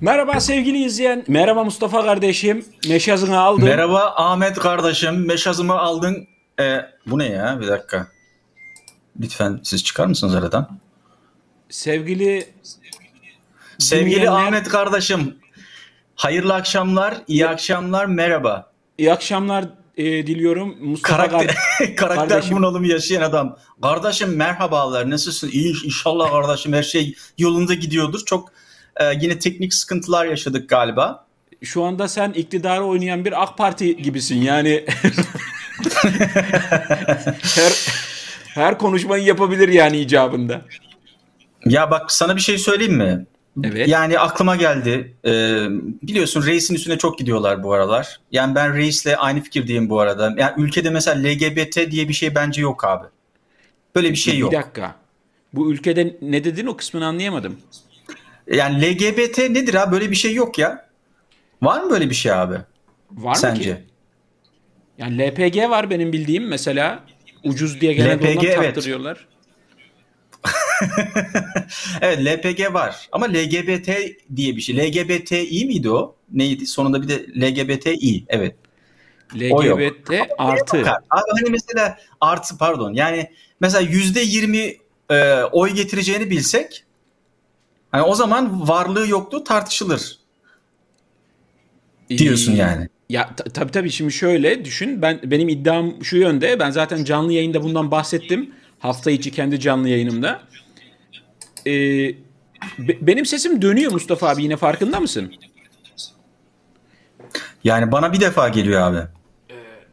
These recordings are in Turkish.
Merhaba sevgili izleyen. Merhaba Mustafa kardeşim. Meşazını aldın. Merhaba Ahmet kardeşim. Meşazımı aldın. Ee, bu ne ya? Bir dakika. Lütfen siz çıkar mısınız aradan? Sevgili Sevgili dinleyenler- Ahmet kardeşim. Hayırlı akşamlar, iyi akşamlar, merhaba. iyi akşamlar e, diliyorum. Mustafa Karakter, kar- karakter kardeşim. bunalımı yaşayan adam. Kardeşim merhabalar, nasılsın? İyi inşallah kardeşim her şey yolunda gidiyordur. Çok e, yine teknik sıkıntılar yaşadık galiba. Şu anda sen iktidarı oynayan bir AK Parti gibisin. Yani her her konuşmayı yapabilir yani icabında. Ya bak sana bir şey söyleyeyim mi? Evet. Yani aklıma geldi. Ee, biliyorsun reisin üstüne çok gidiyorlar bu aralar. Yani ben reisle aynı fikirdeyim bu arada. Yani ülkede mesela LGBT diye bir şey bence yok abi. Böyle bir şey yok. Bir dakika. Bu ülkede ne dedin o kısmını anlayamadım. Yani LGBT nedir abi? Böyle bir şey yok ya. Var mı böyle bir şey abi? Var mı Sence? ki? Yani LPG var benim bildiğim mesela. Ucuz diye genelde LPG, ondan evet. taktırıyorlar. Evet LPG var ama LGBT diye bir şey. LGBTİ miydi o? Neydi? Sonunda bir de LGBTİ. Evet. LGBT artı. Abi hani mesela artı pardon yani mesela yüzde yirmi e, oy getireceğini bilsek hani o zaman varlığı yokluğu tartışılır diyorsun Ee, yani. Ya ta- tabii tabii şimdi şöyle düşün. Ben benim iddiam şu yönde. Ben zaten canlı yayında bundan bahsettim. Hafta içi kendi canlı yayınımda. Ee, be- benim sesim dönüyor Mustafa abi yine farkında mısın? Yani bana bir defa geliyor abi.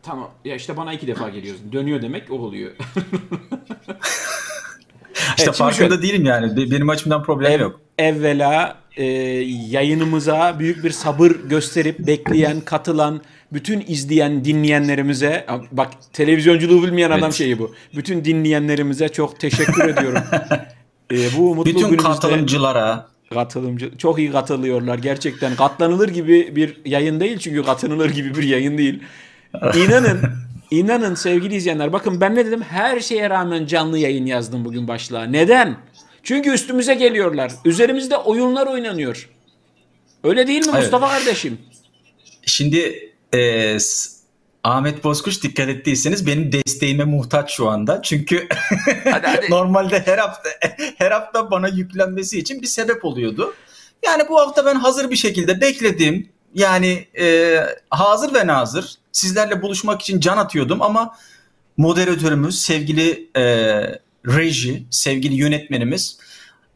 Tamam. Ya işte bana iki defa geliyorsun. Dönüyor demek o oluyor. İşte şimdi farkında şöyle- değilim yani. Be- Benim açımdan problem Ev- yok. Evvela e, yayınımıza büyük bir sabır gösterip bekleyen, katılan, bütün izleyen dinleyenlerimize bak televizyonculuğu bilmeyen adam Evet. şeyi bu. Bütün dinleyenlerimize çok teşekkür ediyorum. E, bu mutlu Bütün günümüzde katılımcılara katılımcı çok iyi katılıyorlar gerçekten. Katlanılır gibi bir yayın değil çünkü katlanılır gibi bir yayın değil. İnanın inanın sevgili izleyenler bakın ben ne dedim her şeye rağmen canlı yayın yazdım bugün başlığa. Neden? Çünkü üstümüze geliyorlar. Üzerimizde oyunlar oynanıyor. Öyle değil mi Evet. Mustafa kardeşim? Şimdi e, Ahmet Bozkuş dikkat ettiyseniz benim desteğime muhtaç şu anda. Çünkü Hadi hadi. normalde her hafta her hafta bana yüklenmesi için bir sebep oluyordu. Yani bu hafta ben hazır bir şekilde bekledim. Yani e, hazır ve nazır sizlerle buluşmak için can atıyordum ama moderatörümüz sevgili e, reji, sevgili yönetmenimiz.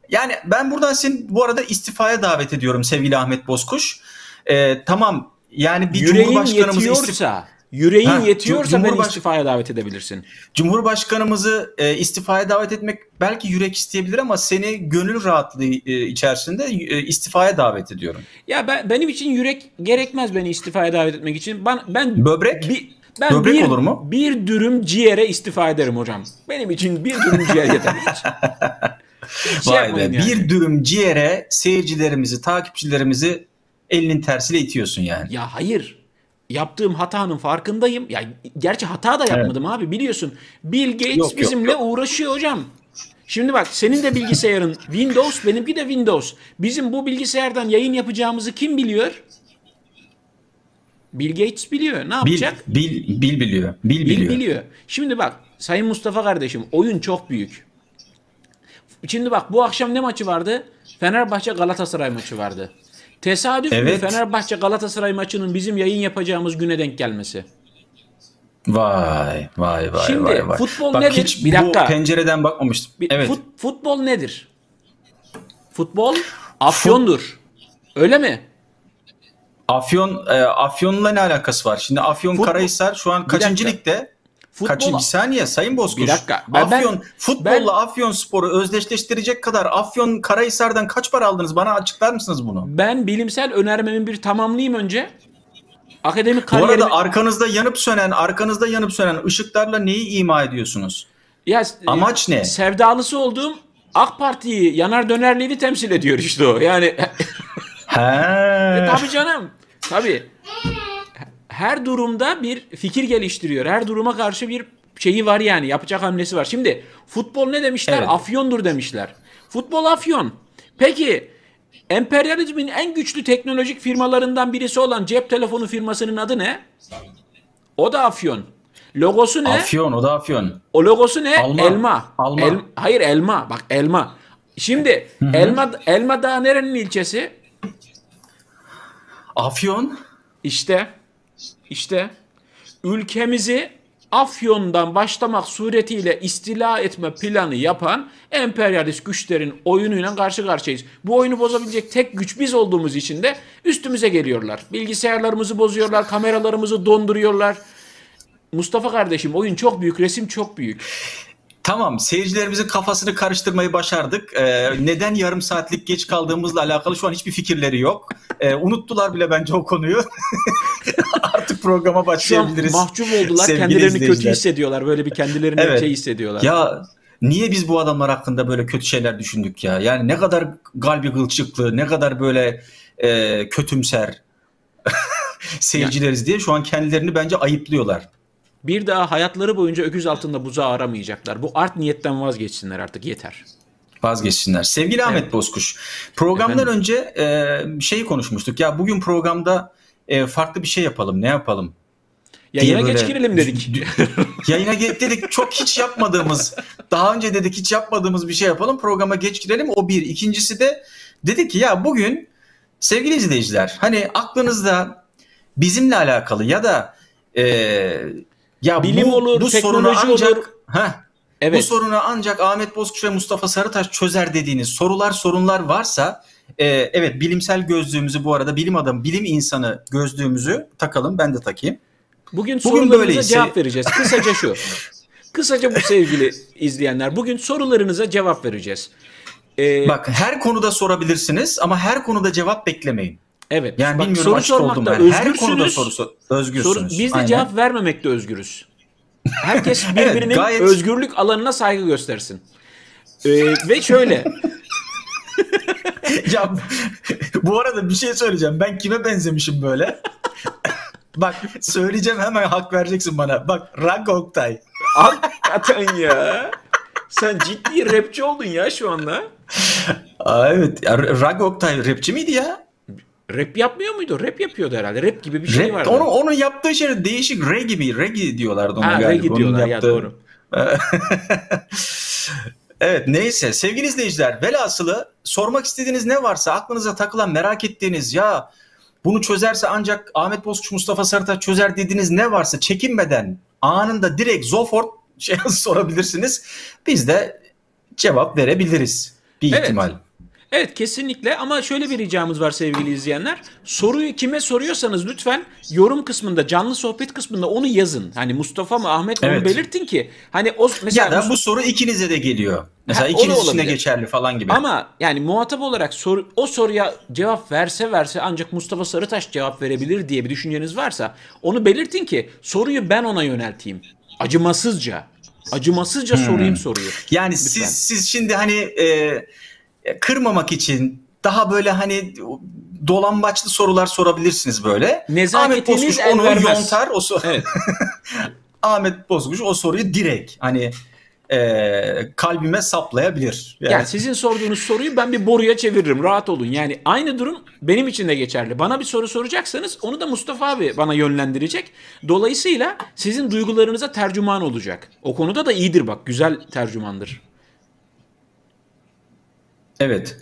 Yani ben buradan seni bu arada istifaya davet ediyorum sevgili Ahmet Bozkuş. E, tamam yani bir yüreğin cumhurbaşkanımızı istif- yetiyorsa, yüreğin Ha, yetiyorsa Cum- beni Cumhurbaş- istifaya davet edebilirsin. Cumhurbaşkanımızı e, istifaya davet etmek belki yürek isteyebilir ama seni gönül rahatlığı e, içerisinde e, istifaya davet ediyorum. Ya ben benim için yürek gerekmez beni istifaya davet etmek için. Ben ben Böbrek? bir, ben Böbrek bir, olur mu? Bir dürüm ciğere istifa ederim hocam. Benim için bir dürüm ciğer yeter. Hiç Vay be. yani. Bir dürüm ciğere seyircilerimizi, takipçilerimizi elinin tersiyle itiyorsun yani. Ya hayır. Yaptığım hatanın farkındayım. Ya gerçi hata da yapmadım abi biliyorsun. Bill Gates Yok, yok, bizimle yok. uğraşıyor hocam. Şimdi bak senin de bilgisayarın Windows, benimki de Windows. Bizim bu bilgisayardan yayın yapacağımızı kim biliyor? Bill Gates biliyor. Ne Bil, yapacak? bil, bil biliyor. Bil Bil biliyor. biliyor. Şimdi bak Sayın Mustafa kardeşim oyun çok büyük. Şimdi bak bu akşam ne maçı vardı? Fenerbahçe Galatasaray maçı vardı. Tesadüf mü Evet. Fenerbahçe Galatasaray maçının bizim yayın yapacağımız güne denk gelmesi? Vay vay vay Şimdi vay vay. futbol Bak nedir? hiç Bir dakika. bu pencereden bakmamıştım. Bir- evet. fut- futbol nedir? Futbol afyondur. Öyle mi? Afyon e, Afyon'la ne alakası var? Şimdi Afyon Futbol- Karahisar şu an kaçıncı ligde? Futbol Kaçıncı bir saniye Sayın Bozkuş. Bir dakika. Ben- ben- Afyon futbolla Afyon Sporu özdeşleştirecek kadar Afyon Karahisar'dan kaç para aldınız? Bana açıklar mısınız bunu? ben bilimsel önermemin bir tamamlayayım önce. Akademik Bu kariyerimi... arada arkanızda yanıp sönen, arkanızda yanıp sönen ışıklarla neyi ima ediyorsunuz? Ya, Amaç ne? Sevdalısı olduğum AK Parti'yi yanar dönerliğini temsil ediyor işte o. Yani He. E, tabii canım. Tabii. Her durumda bir fikir geliştiriyor. Her duruma karşı bir şeyi var yani. Yapacak hamlesi var. Şimdi futbol ne demişler? Evet. Afyondur demişler. Futbol afyon. Peki Emperyalizmin en güçlü teknolojik firmalarından birisi olan cep telefonu firmasının adı ne? O da Afyon. Logosu ne? Afyon o da Afyon. O logosu ne? Alma. Elma. Alma. El- hayır elma. Bak elma. Şimdi elma elma daha nerenin ilçesi? Afyon? İşte işte ülkemizi Afyon'dan başlamak suretiyle istila etme planı yapan emperyalist güçlerin oyunuyla karşı karşıyayız. Bu oyunu bozabilecek tek güç biz olduğumuz için de üstümüze geliyorlar. Bilgisayarlarımızı bozuyorlar, kameralarımızı donduruyorlar. Mustafa kardeşim oyun çok büyük, resim çok büyük. Tamam seyircilerimizin kafasını karıştırmayı başardık. Ee, neden yarım saatlik geç kaldığımızla alakalı şu an hiçbir fikirleri yok. Ee, unuttular bile bence o konuyu. Artık programa Şu an başlayabiliriz. mahcup oldular, Sevgili kendilerini kötü hissediyorlar. Böyle bir kendilerini Evet. şey hissediyorlar. Ya niye biz bu adamlar hakkında böyle kötü şeyler düşündük ya? Yani ne kadar galbi gılçıklı, ne kadar böyle e, kötümser seyircileriz diye şu an kendilerini bence ayıplıyorlar. Bir daha hayatları boyunca öküz altında buzağı aramayacaklar. Bu art niyetten vazgeçsinler artık yeter. Vazgeçsinler. Sevgili Ahmet Bozkuş, programdan Efendim? önce e, şeyi konuşmuştuk. Ya bugün programda e, farklı bir şey yapalım. Ne yapalım? Yayına diye geç böyle- girelim dedik. Yayına ge- dedik çok hiç yapmadığımız, daha önce dedik hiç yapmadığımız bir şey yapalım. Programa geç girelim. O bir. İkincisi de dedik ki ya bugün sevgili izleyiciler hani aklınızda bizimle alakalı ya da e, ya Bilim bu, olur, bu teknoloji ancak olur. Heh, Bu Evet. sorunu ancak Ahmet Bozkuş ve Mustafa Sarıtaş çözer dediğiniz sorular sorunlar varsa e, evet bilimsel gözlüğümüzü bu arada bilim adamı, bilim insanı gözlüğümüzü takalım. Ben de takayım. Bugün, Bugün sorularınıza böyleyse- cevap vereceğiz. Kısaca şu. Kısaca bu sevgili izleyenler. Bugün sorularınıza cevap vereceğiz. Ee, Bak her konuda sorabilirsiniz ama her konuda cevap beklemeyin. Evet. Yani bak, bilmiyorum soru sormakta. Her özgürsünüz. konuda soru sor- özgürsünüz. Soru- biz de Aynen. cevap vermemekte özgürüz. Herkes Evet, birbirinin gayet- özgürlük alanına saygı göstersin. Ee, ve şöyle ya bu arada bir şey söyleyeceğim. Ben kime benzemişim böyle? Bak söyleyeceğim hemen hak vereceksin bana. Bak Rank Oktay. hakikaten ya. Sen ciddi rapçi oldun ya şu anda. Aa, evet. Ya, Rag Oktay rapçi miydi ya? Rap yapmıyor muydu? Rap yapıyordu herhalde. Rap gibi bir şey Rap, vardı. onu, onun yaptığı şey değişik reggae gibi. Reggae diyorlardı ona ha, galiba. reggae diyorlar ya yaptığı- doğru. evet neyse sevgili izleyiciler velhasılı sormak istediğiniz ne varsa aklınıza takılan merak ettiğiniz ya bunu çözerse ancak Ahmet Bozkuş Mustafa Sarıtaş çözer dediğiniz ne varsa çekinmeden anında direkt Zofort şey sorabilirsiniz. Biz de cevap verebiliriz bir Evet. ihtimal. Evet kesinlikle ama şöyle bir ricamız var sevgili izleyenler. Soruyu kime soruyorsanız lütfen yorum kısmında canlı sohbet kısmında onu yazın. Hani Mustafa mı Ahmet mi onu Evet. belirtin ki. Hani o mesela Ya da bu soru ikinize de geliyor. Mesela Ha, ikiniz için de geçerli falan gibi. Ama yani muhatap olarak soru, o soruya cevap verse verse ancak Mustafa Sarıtaş cevap verebilir diye bir düşünceniz varsa onu belirtin ki soruyu ben ona yönelteyim. Acımasızca. Acımasızca Hmm. sorayım soruyu. Yani Lütfen. siz siz şimdi hani e, kırmamak için daha böyle hani dolambaçlı sorular sorabilirsiniz böyle. Ahmet Bozkuş onu vermez. yontar. O so- Evet. Ahmet Bozkuş o soruyu direkt hani e, kalbime saplayabilir. Yani, Yani sizin sorduğunuz soruyu ben bir boruya çeviririm. Rahat olun. Yani aynı durum benim için de geçerli. Bana bir soru soracaksanız onu da Mustafa abi bana yönlendirecek. Dolayısıyla sizin duygularınıza tercüman olacak. O konuda da iyidir bak. Güzel tercümandır. Evet.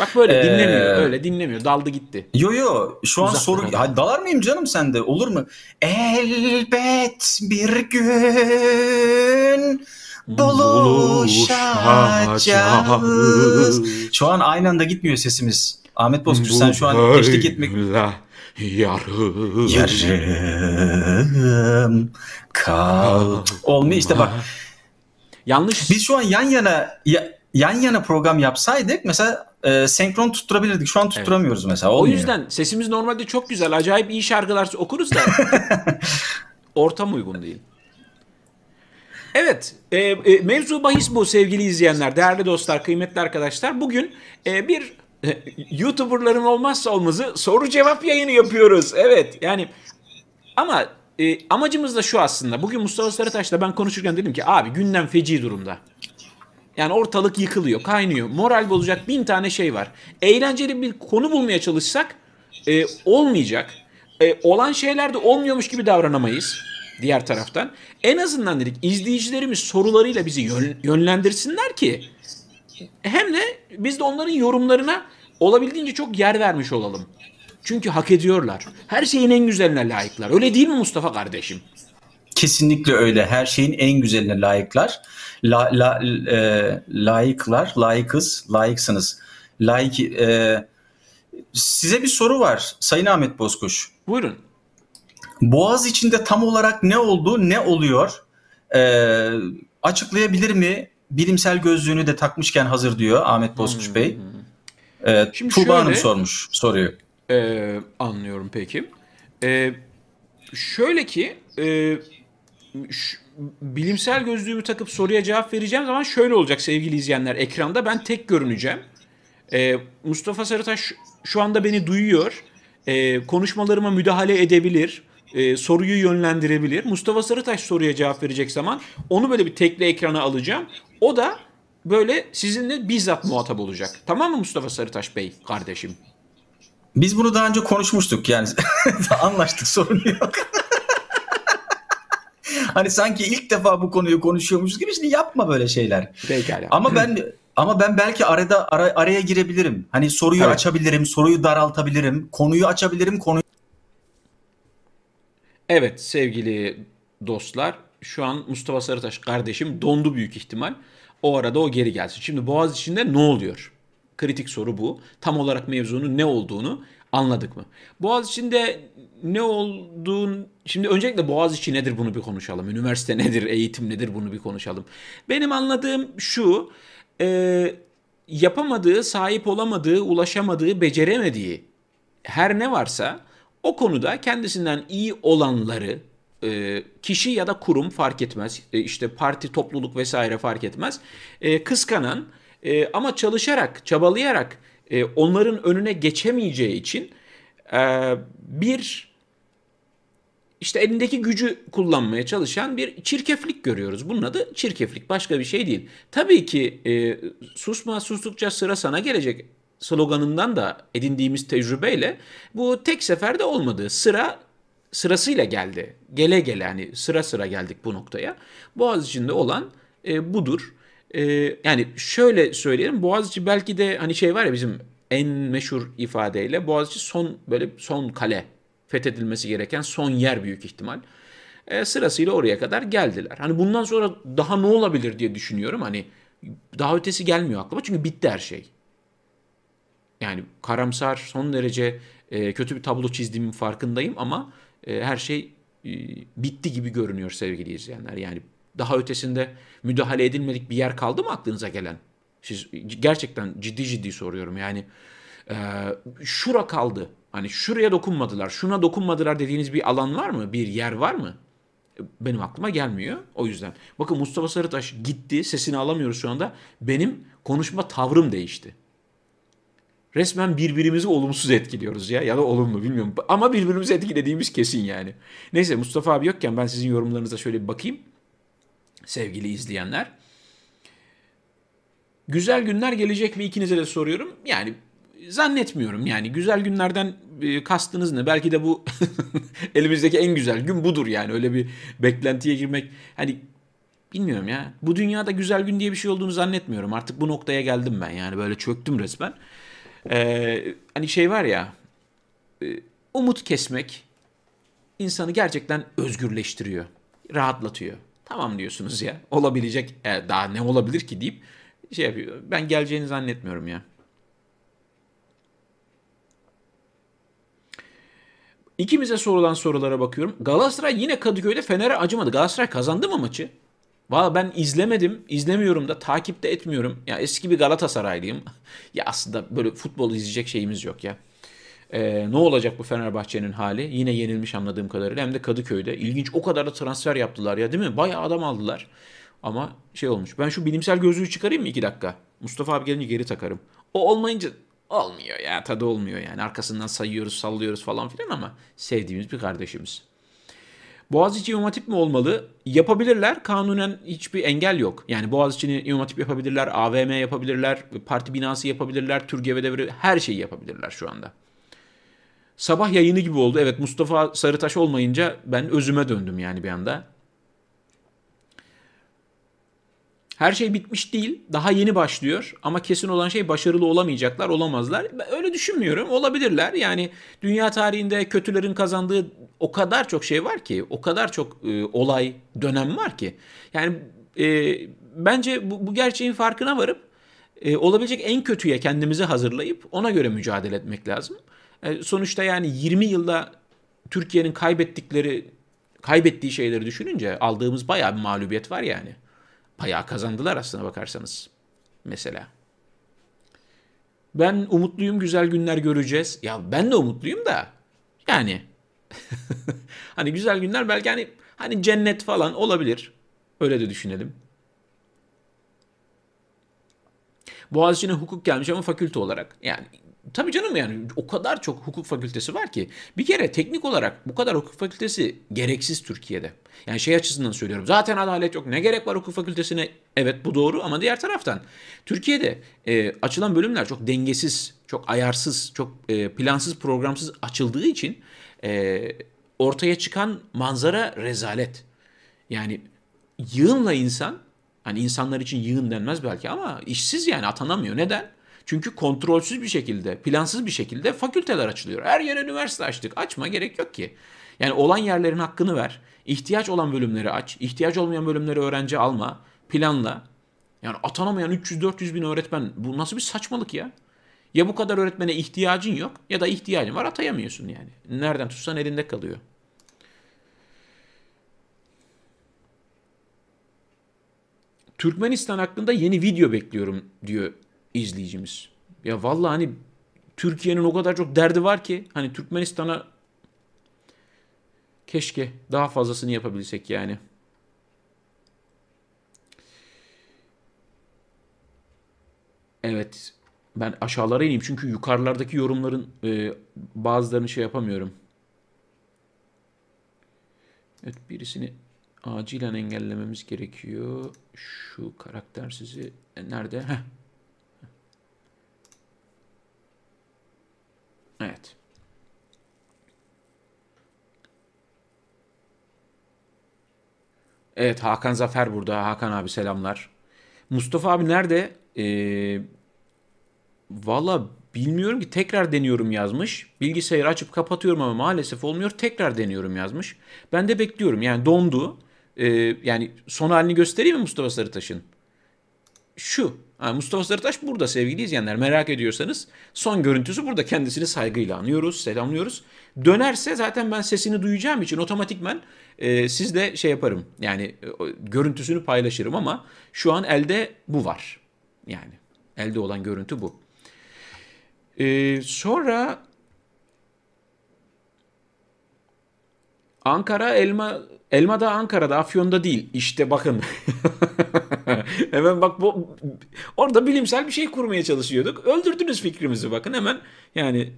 Bak böyle Ee, dinlemiyor. Öyle dinlemiyor. Daldı gitti. Yo yo şu an Uzak soru. Hadi dalar mıyım canım sende olur mu? Elbet bir gün buluşacağız. Şu an aynı anda gitmiyor sesimiz. Ahmet Bozkuş sen şu an eşlik etmek Yarım. yarım kal. Olmuyor işte bak. Yanlış. Biz şu an yan yana ya- yan yana program yapsaydık mesela e, senkron tutturabilirdik. Şu an tutturamıyoruz mesela. o Olmuyor. yüzden sesimiz normalde çok güzel. Acayip iyi şarkılar okuruz da ortam uygun değil. Evet, e, e, mevzu bahis bu sevgili izleyenler, değerli dostlar, kıymetli arkadaşlar. Bugün e, bir e, YouTuber'ların olmazsa olmazı soru cevap yayını yapıyoruz. Evet, yani ama e, amacımız da şu aslında. Bugün Mustafa Sarıtaş'la ben konuşurken dedim ki abi gündem feci durumda. Yani ortalık yıkılıyor, kaynıyor. Moral bozacak bin tane şey var. Eğlenceli bir konu bulmaya çalışsak e, olmayacak. E, olan şeyler de olmuyormuş gibi davranamayız diğer taraftan. En azından dedik izleyicilerimiz sorularıyla bizi yön- yönlendirsinler ki hem de biz de onların yorumlarına olabildiğince çok yer vermiş olalım. Çünkü hak ediyorlar. Her şeyin en güzeline layıklar. Öyle değil mi Mustafa kardeşim? Kesinlikle öyle. Her şeyin en güzeline layıklar. La, la, e, layıklar, layıkız, layıksınız. Layık, e, size bir soru var Sayın Ahmet Bozkuş. Buyurun. Boğaz içinde tam olarak ne oldu, ne oluyor? E, açıklayabilir mi? Bilimsel gözlüğünü de takmışken hazır diyor Ahmet Bozkuş Bey. E, Şimdi Tuğba Hanım şöyle- sormuş soruyu. Ee, anlıyorum peki. Ee, şöyle ki e, bilimsel gözlüğümü takıp soruya cevap vereceğim zaman şöyle olacak sevgili izleyenler. Ekranda ben tek görüneceğim. Ee, Mustafa Sarıtaş şu anda beni duyuyor. Ee, konuşmalarıma müdahale edebilir. Ee, soruyu yönlendirebilir. Mustafa Sarıtaş soruya cevap verecek zaman onu böyle bir tekli ekrana alacağım. O da böyle sizinle bizzat muhatap olacak. Tamam mı Mustafa Sarıtaş Bey kardeşim? Biz bunu daha önce konuşmuştuk yani anlaştık sorun yok. hani sanki ilk defa bu konuyu konuşuyormuşuz gibi şimdi yapma böyle şeyler. Pekala. Ama ben ama ben belki arada ara- araya girebilirim. Hani soruyu Evet. açabilirim, soruyu daraltabilirim, konuyu açabilirim, konuyu Evet sevgili dostlar şu an Mustafa Sarıtaş kardeşim dondu büyük ihtimal. O arada o geri gelsin. Şimdi Boğaz içinde ne oluyor? Kritik soru bu. Tam olarak mevzunun ne olduğunu anladık mı? Boğaz içinde ne olduğun... Şimdi öncelikle Boğaz içi nedir bunu bir konuşalım. Üniversite nedir, eğitim nedir bunu bir konuşalım. Benim anladığım şu... e, yapamadığı, sahip olamadığı, ulaşamadığı, beceremediği her ne varsa o konuda kendisinden iyi olanları e, kişi ya da kurum fark etmez. E, işte parti, topluluk vesaire fark etmez. E, kıskanan e, ama çalışarak, çabalayarak e, onların önüne geçemeyeceği için e, bir işte elindeki gücü kullanmaya çalışan bir çirkeflik görüyoruz. Bunun adı çirkeflik. Başka bir şey değil. Tabii ki e, susma sustukça sıra sana gelecek sloganından da edindiğimiz tecrübeyle bu tek seferde olmadı. Sıra sırasıyla geldi. Gele gele hani sıra sıra geldik bu noktaya. Boğaziçi'nde olan e, budur. E, yani şöyle söyleyelim Boğaziçi belki de hani şey var ya bizim en meşhur ifadeyle Boğaziçi son böyle son kale fethedilmesi gereken son yer büyük ihtimal. E, sırasıyla oraya kadar geldiler. Hani bundan sonra daha ne olabilir diye düşünüyorum. Hani daha ötesi gelmiyor aklıma çünkü bitti her şey. Yani karamsar son derece e, kötü bir tablo çizdiğimin farkındayım ama e, her şey e, bitti gibi görünüyor sevgili izleyenler. Yani daha ötesinde müdahale edilmedik bir yer kaldı mı aklınıza gelen? Siz gerçekten ciddi ciddi soruyorum yani e, şura kaldı. Hani şuraya dokunmadılar, şuna dokunmadılar dediğiniz bir alan var mı? Bir yer var mı? Benim aklıma gelmiyor. O yüzden. Bakın Mustafa Sarıtaş gitti. Sesini alamıyoruz şu anda. Benim konuşma tavrım değişti. Resmen birbirimizi olumsuz etkiliyoruz ya. Ya da olumlu bilmiyorum. Ama birbirimizi etkilediğimiz kesin yani. Neyse Mustafa abi yokken ben sizin yorumlarınıza şöyle bir bakayım. Sevgili izleyenler. Güzel günler gelecek mi ikinize de soruyorum. Yani zannetmiyorum yani güzel günlerden e, kastınız ne? Belki de bu elimizdeki en güzel gün budur yani öyle bir beklentiye girmek. Hani bilmiyorum ya. Bu dünyada güzel gün diye bir şey olduğunu zannetmiyorum. Artık bu noktaya geldim ben yani böyle çöktüm resmen. Ee, hani şey var ya e, umut kesmek insanı gerçekten özgürleştiriyor. Rahatlatıyor. Tamam diyorsunuz ya. Olabilecek e, daha ne olabilir ki deyip şey yapıyor. Ben geleceğini zannetmiyorum ya. İkimize sorulan sorulara bakıyorum. Galatasaray yine Kadıköy'de Fener'e acımadı. Galatasaray kazandı mı maçı? Valla ben izlemedim, izlemiyorum da, takip de etmiyorum. Ya eski bir Galatasaraylıyım. ya aslında böyle futbol izleyecek şeyimiz yok ya. Ee, ne olacak bu Fenerbahçe'nin hali? Yine yenilmiş anladığım kadarıyla. Hem de Kadıköy'de. İlginç o kadar da transfer yaptılar ya değil mi? Bayağı adam aldılar. Ama şey olmuş. Ben şu bilimsel gözlüğü çıkarayım mı iki dakika? Mustafa abi gelince geri takarım. O olmayınca olmuyor ya. Tadı olmuyor yani. Arkasından sayıyoruz, sallıyoruz falan filan ama sevdiğimiz bir kardeşimiz. Boğaziçi İmam Hatip mi olmalı? Yapabilirler. Kanunen hiçbir engel yok. Yani Boğaziçi'ni İmam Hatip yapabilirler, AVM yapabilirler, parti binası yapabilirler, Türkiye devri her şeyi yapabilirler şu anda. Sabah yayını gibi oldu. Evet Mustafa Sarıtaş olmayınca ben özüme döndüm yani bir anda. Her şey bitmiş değil. Daha yeni başlıyor. Ama kesin olan şey başarılı olamayacaklar, olamazlar. Ben öyle düşünmüyorum. Olabilirler. Yani dünya tarihinde kötülerin kazandığı o kadar çok şey var ki, o kadar çok e, olay, dönem var ki. Yani e, bence bu, bu gerçeğin farkına varıp e, olabilecek en kötüye kendimizi hazırlayıp ona göre mücadele etmek lazım. E, sonuçta yani 20 yılda Türkiye'nin kaybettikleri, kaybettiği şeyleri düşününce aldığımız bayağı bir mağlubiyet var yani. Bayağı kazandılar aslına bakarsanız. Mesela. Ben umutluyum güzel günler göreceğiz. Ya ben de umutluyum da. Yani. hani güzel günler belki hani hani cennet falan olabilir. Öyle de düşünelim. Boğaziçi'ne hukuk gelmiş ama fakülte olarak. Yani Tabii canım yani o kadar çok hukuk fakültesi var ki. Bir kere teknik olarak bu kadar hukuk fakültesi gereksiz Türkiye'de. Yani şey açısından söylüyorum. Zaten adalet yok. Ne gerek var hukuk fakültesine? Evet bu doğru ama diğer taraftan Türkiye'de e, açılan bölümler çok dengesiz, çok ayarsız, çok e, plansız, programsız açıldığı için e, ortaya çıkan manzara rezalet. Yani yığınla insan, hani insanlar için yığın denmez belki ama işsiz yani atanamıyor. Neden? Çünkü kontrolsüz bir şekilde, plansız bir şekilde fakülteler açılıyor. Her yere üniversite açtık. Açma gerek yok ki. Yani olan yerlerin hakkını ver. İhtiyaç olan bölümleri aç. İhtiyaç olmayan bölümleri öğrenci alma. Planla. Yani atanamayan 300-400 bin öğretmen bu nasıl bir saçmalık ya? Ya bu kadar öğretmene ihtiyacın yok ya da ihtiyacın var atayamıyorsun yani. Nereden tutsan elinde kalıyor. Türkmenistan hakkında yeni video bekliyorum diyor izleyicimiz. Ya vallahi hani Türkiye'nin o kadar çok derdi var ki hani Türkmenistan'a keşke daha fazlasını yapabilsek yani. Evet. Ben aşağılara ineyim çünkü yukarılardaki yorumların e, bazılarını şey yapamıyorum. Evet birisini acilen engellememiz gerekiyor. Şu karakter sizi e, nerede? Heh, Evet. Evet Hakan Zafer burada. Hakan abi selamlar. Mustafa abi nerede? Ee, Valla bilmiyorum ki tekrar deniyorum yazmış. Bilgisayarı açıp kapatıyorum ama maalesef olmuyor. Tekrar deniyorum yazmış. Ben de bekliyorum. Yani dondu. Ee, yani son halini göstereyim mi Mustafa Sarıtaş'ın? Şu. Mustafa Sarıtaş burada sevgili izleyenler merak ediyorsanız son görüntüsü burada kendisini saygıyla anıyoruz, selamlıyoruz. Dönerse zaten ben sesini duyacağım için otomatikmen e, sizle şey yaparım yani e, görüntüsünü paylaşırım ama şu an elde bu var. Yani elde olan görüntü bu. E, sonra Ankara elma elma da Ankara'da Afyon'da değil. İşte bakın. hemen bak bu orada bilimsel bir şey kurmaya çalışıyorduk. Öldürdünüz fikrimizi bakın hemen yani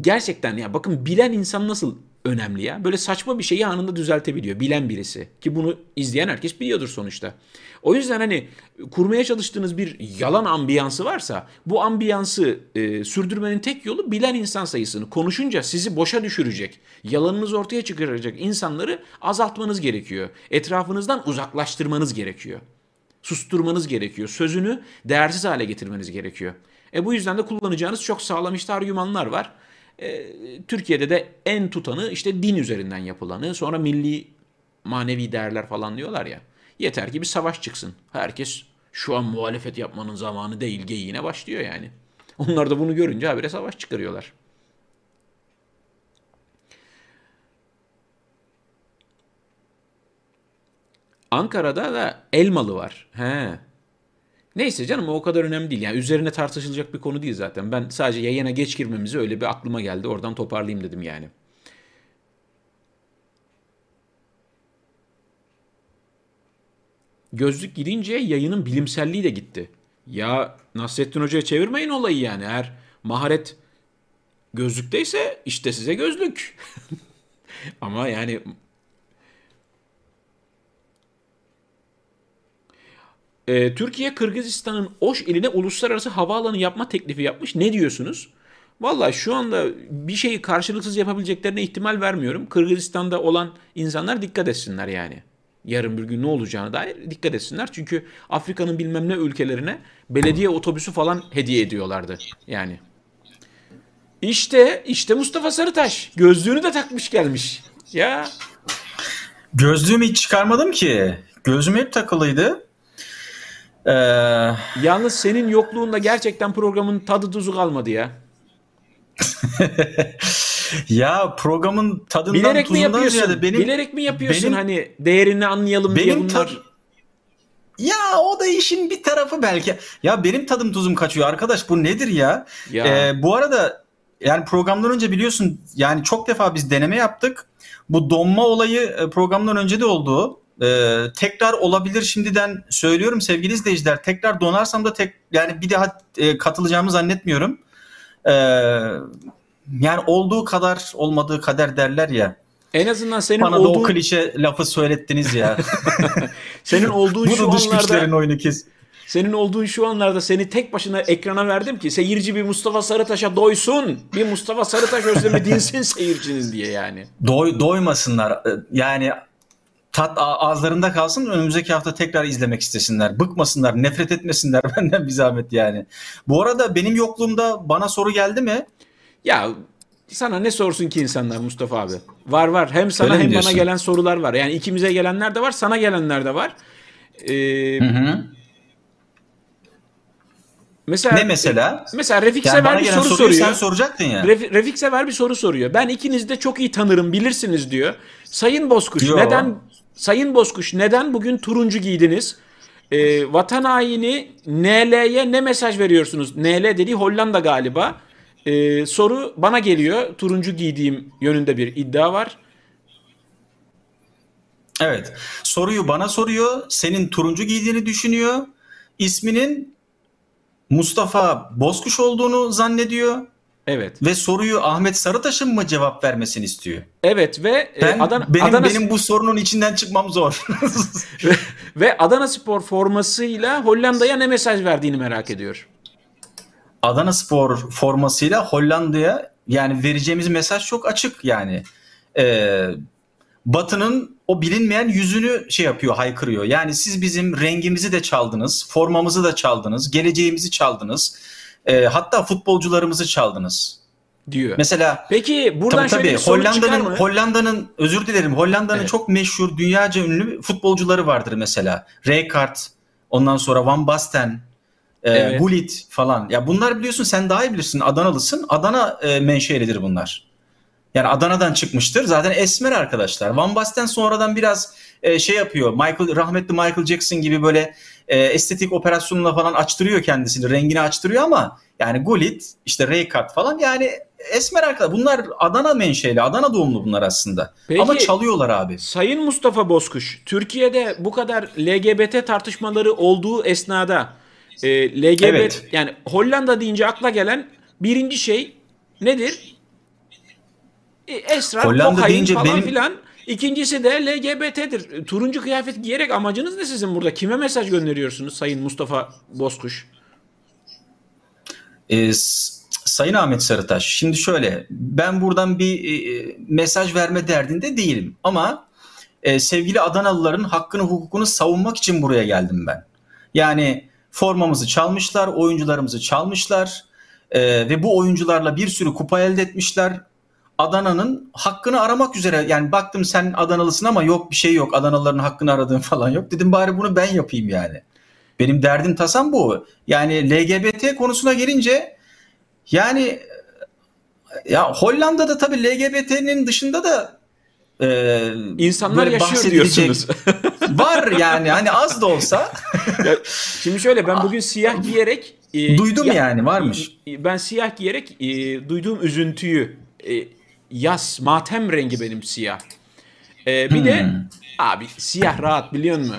gerçekten ya bakın bilen insan nasıl önemli ya. Böyle saçma bir şeyi anında düzeltebiliyor. Bilen birisi. Ki bunu izleyen herkes biliyordur sonuçta. O yüzden hani kurmaya çalıştığınız bir yalan ambiyansı varsa bu ambiyansı e, sürdürmenin tek yolu bilen insan sayısını konuşunca sizi boşa düşürecek, yalanınızı ortaya çıkaracak insanları azaltmanız gerekiyor. Etrafınızdan uzaklaştırmanız gerekiyor. Susturmanız gerekiyor. Sözünü değersiz hale getirmeniz gerekiyor. E bu yüzden de kullanacağınız çok sağlam işte argümanlar var. E, Türkiye'de de en tutanı işte din üzerinden yapılanı, sonra milli manevi değerler falan diyorlar ya. Yeter ki bir savaş çıksın. Herkes şu an muhalefet yapmanın zamanı değil geyiğine başlıyor yani. Onlar da bunu görünce habire savaş çıkarıyorlar. Ankara'da da Elmalı var. He. Neyse canım o kadar önemli değil. Yani üzerine tartışılacak bir konu değil zaten. Ben sadece yayına geç girmemizi öyle bir aklıma geldi. Oradan toparlayayım dedim yani. Gözlük gidince yayının bilimselliği de gitti. Ya Nasrettin Hoca'ya çevirmeyin olayı yani. Eğer maharet gözlükteyse işte size gözlük. Ama yani Ee, Türkiye Kırgızistan'ın Oş iline uluslararası havaalanı yapma teklifi yapmış. Ne diyorsunuz? Valla şu anda bir şeyi karşılıksız yapabileceklerine ihtimal vermiyorum. Kırgızistan'da olan insanlar dikkat etsinler yani. Yarın bir gün ne olacağına dair dikkat etsinler. Çünkü Afrika'nın bilmem ne ülkelerine belediye otobüsü falan hediye ediyorlardı. Yani. İşte, işte Mustafa Sarıtaş. Gözlüğünü de takmış gelmiş. Ya Gözlüğümü hiç çıkarmadım ki. Gözüm hep takılıydı. Ee, yalnız senin yokluğunda gerçekten programın tadı tuzu kalmadı ya. ya programın tadından Bilerek mi tuzundan yapıyorsun? ziyade benim Bilerek mi yapıyorsun benim- hani değerini anlayalım diye benim bunlar? tad- ya o da işin bir tarafı belki. Ya benim tadım tuzum kaçıyor arkadaş bu nedir ya? Ya. Ee, bu arada yani programdan önce biliyorsun yani çok defa biz deneme yaptık. Bu donma olayı e, programdan önce de oldu. Ee, tekrar olabilir şimdiden söylüyorum sevgili izleyiciler. Tekrar donarsam da tek yani bir daha e, katılacağımı zannetmiyorum. Ee, yani olduğu kadar olmadığı kader derler ya. En azından senin Bana da o olduğun klişe lafı söylettiniz ya. senin olduğun Bu şu da dış anlarda güçlerin oyunu kes. senin olduğun şu anlarda seni tek başına ekrana verdim ki seyirci bir Mustafa Sarıtaş'a doysun. Bir Mustafa Sarıtaş özlemi dinsin seyircinin diye yani. Doy, doymasınlar. Ee, Yani tat ağızlarında kalsın önümüzdeki hafta tekrar izlemek istesinler. Bıkmasınlar, nefret etmesinler benden bir zahmet yani. Bu arada benim yokluğumda bana soru geldi mi? Ya sana ne sorsun ki insanlar Mustafa abi? Var var. Hem sana Öyle hem bana gelen sorular var. Yani ikimize gelenler de var, sana gelenler de var. Ee, Hı hı. mesela Ne mesela? Mesela Refik Yani Sever bir soru soruyor. sen soracaktın ya. Refik, Refik Sever bir soru soruyor. Ben ikinizi de çok iyi tanırım, bilirsiniz diyor. Sayın Bozkuş Yo. neden Sayın Bozkuş neden bugün turuncu giydiniz? Ee, vatan haini NL'ye ne mesaj veriyorsunuz? NL dediği Hollanda galiba. Ee, soru bana geliyor. Turuncu giydiğim yönünde bir iddia var. Evet. Soruyu bana soruyor. Senin turuncu giydiğini düşünüyor. İsminin Mustafa Bozkuş olduğunu zannediyor. Evet. Ve soruyu Ahmet Sarıtaş'ın mı cevap vermesini istiyor? Evet ve e, Ben, Adana, benim, Adana benim bu sorunun içinden çıkmam zor. ve Adana Spor formasıyla Hollanda'ya ne mesaj verdiğini merak ediyor. Adana Spor formasıyla Hollanda'ya yani vereceğimiz mesaj çok açık yani. Ee, Batı'nın o bilinmeyen yüzünü şey yapıyor, haykırıyor. Yani siz bizim rengimizi de çaldınız, formamızı da çaldınız, geleceğimizi çaldınız. Ee, hatta futbolcularımızı çaldınız. diyor. Mesela Peki buradan tabii, şöyle tabii Hollanda'nın? Hollanda'nın özür dilerim. Hollanda'nın Evet. çok meşhur, dünyaca ünlü futbolcuları vardır mesela. Rijkaard, ondan sonra Van Basten, e, Evet. Gullit falan. Ya bunlar biliyorsun sen daha iyi bilirsin. Adanalısın. Adana e, menşelidir bunlar. Yani Adana'dan çıkmıştır. Zaten esmer arkadaşlar. Van Basten sonradan biraz e, şey yapıyor. Michael rahmetli Michael Jackson gibi böyle e, estetik operasyonla falan açtırıyor kendisini. Rengini açtırıyor ama yani Gullit, işte Rijkaard falan yani esmer arkadaşlar. Bunlar Adana menşeli, Adana doğumlu bunlar aslında. Peki- Ama çalıyorlar abi. Sayın Mustafa Bozkuş, Türkiye'de bu kadar LGBT tartışmaları olduğu esnada e, LGBT Evet. yani Hollanda deyince akla gelen birinci şey nedir? E, esrar, Hollanda deyince falan benim- filan. İkincisi de LGBT'dir. Turuncu kıyafet giyerek amacınız ne sizin burada? Kime mesaj gönderiyorsunuz Sayın Mustafa Bozkuş? E, Sayın Ahmet Sarıtaş, şimdi şöyle ben buradan bir e, mesaj verme derdinde değilim ama e, sevgili Adanalıların hakkını hukukunu savunmak için buraya geldim ben. Yani formamızı çalmışlar, oyuncularımızı çalmışlar e, ve bu oyuncularla bir sürü kupa elde etmişler. Adana'nın hakkını aramak üzere yani baktım sen Adanalısın ama yok bir şey yok Adanalıların hakkını aradığın falan yok dedim bari bunu ben yapayım yani. Benim derdim tasam bu. Yani LGBT konusuna gelince yani ya Hollanda'da tabii LGBT'nin dışında da e, İnsanlar yaşıyor diyorsunuz. Var yani hani az da olsa Ya, Şimdi şöyle ben bugün siyah giyerek e, duydum ya- yani varmış. Ben siyah giyerek e, duyduğum üzüntüyü e, yaz, matem rengi benim siyah. E, bir de Hmm. abi siyah rahat biliyor musun?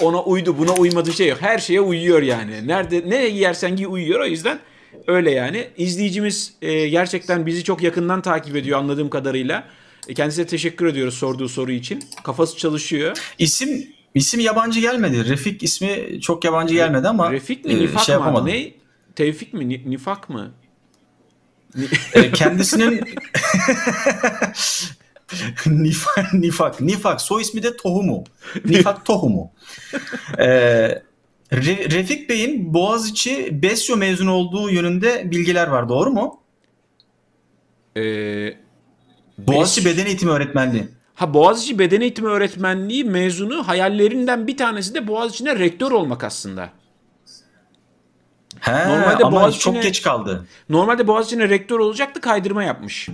Ona uydu buna uymadı şey yok. Her şeye uyuyor yani. Nerede ne giyersen giy uyuyor o yüzden öyle yani. İzleyicimiz e, gerçekten bizi çok yakından takip ediyor anladığım kadarıyla. E, Kendisine teşekkür ediyoruz sorduğu soru için. Kafası çalışıyor. İsim isim yabancı gelmedi. Refik ismi çok yabancı gelmedi ama Refik mi? e, Nifak şey mı? Ne? Tevfik mi? Ni- Nifak mı? E, kendisinin Nifak, Nifak, Nifak soy ismi de Tohumu. Nifak Tohumu. E, Re- Refik Bey'in Boğaziçi Besyo mezunu olduğu yönünde bilgiler var. Doğru mu? Ee, Boğaziçi Bes- Beden Eğitimi Öğretmenliği. Ha Boğaziçi Beden Eğitimi Öğretmenliği mezunu hayallerinden bir tanesi de Boğaziçi'ne rektör olmak aslında. He, Normalde ama Boğaziçi'ne- çok geç kaldı. Normalde Boğaziçi'ne rektör olacaktı kaydırma yapmış.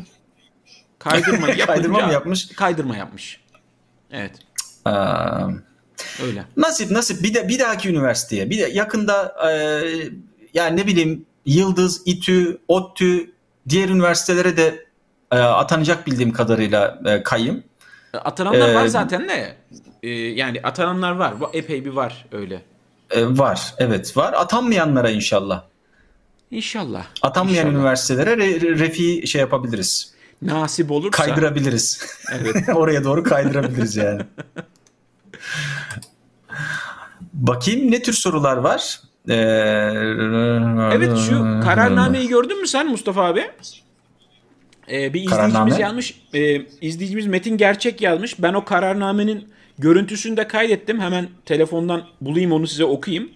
Kaydırma yapınca, Kaydırma mı yapmış? Kaydırma yapmış. Evet Aa, öyle. Nasip nasip bir de bir dahaki üniversiteye bir de yakında e, yani ne bileyim Yıldız, İTÜ, ODTÜ diğer üniversitelere de e, atanacak bildiğim kadarıyla e, kayım. Atananlar var Ee, zaten de. Ee, yani atananlar var. Bu Epey bir var öyle. E, var evet var atanmayanlara inşallah. İnşallah. Atanmayan İnşallah. üniversitelere re, re- refi şey yapabiliriz. Nasip olursa. Kaydırabiliriz. Evet. Oraya doğru kaydırabiliriz yani. Bakayım ne tür sorular var? Ee, Evet şu kararnameyi gördün mü sen Mustafa abi? Ee, bir izleyicimiz Kararname? yazmış. E, izleyicimiz Metin Gerçek yazmış. Ben o kararnamenin görüntüsünü de kaydettim. Hemen telefondan bulayım onu size okuyayım.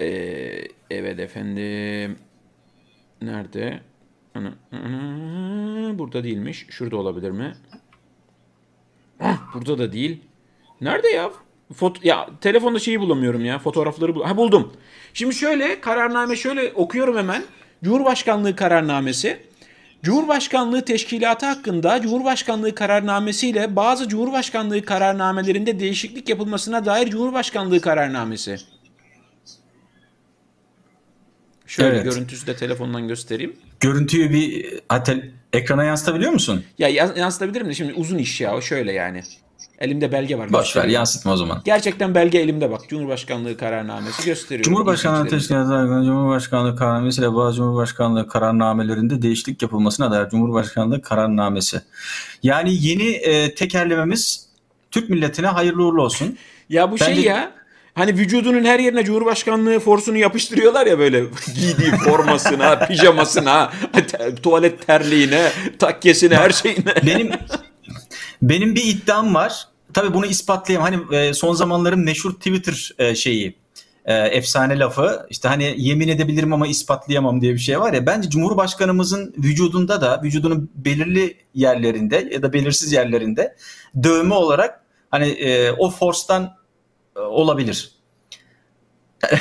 Ee, evet efendim. Nerede? Burada değilmiş. Şurada olabilir mi? Hah, burada da değil. Nerede ya? Foto ya telefonda şeyi bulamıyorum ya. Fotoğrafları bul ha buldum. Şimdi şöyle kararname şöyle okuyorum hemen. Cumhurbaşkanlığı kararnamesi. Cumhurbaşkanlığı teşkilatı hakkında Cumhurbaşkanlığı kararnamesiyle bazı Cumhurbaşkanlığı kararnamelerinde değişiklik yapılmasına dair Cumhurbaşkanlığı kararnamesi. Şöyle Evet. görüntüsü de telefondan göstereyim. Görüntüyü bir hatta ekrana yansıtabiliyor musun? Ya yans- yansıtabilirim de şimdi uzun iş ya o şöyle yani. Elimde belge var. Boş ver yansıtma o zaman. Gerçekten belge elimde bak. Cumhurbaşkanlığı kararnamesi gösteriyor. Cumhurbaşkanlığı. Teşkilatı Cumhurbaşkanlığı kararnamesiyle bazı Cumhurbaşkanlığı kararnamelerinde değişiklik yapılmasına dair Cumhurbaşkanlığı kararnamesi. Yani yeni e, tekerlememiz Türk milletine hayırlı uğurlu olsun. Ya bu şey Bence- ya. Hani vücudunun her yerine Cumhurbaşkanlığı forsunu yapıştırıyorlar ya böyle giydiği formasına, pijamasına, tuvalet terliğine, takkesine, her şeyine. Benim benim bir iddiam var. Tabii bunu ispatlayayım. Hani e, son zamanların meşhur Twitter e, şeyi e, efsane lafı işte hani yemin edebilirim ama ispatlayamam diye bir şey var ya bence Cumhurbaşkanımızın vücudunda da vücudunun belirli yerlerinde ya da belirsiz yerlerinde dövme olarak hani o force'tan e, olabilir.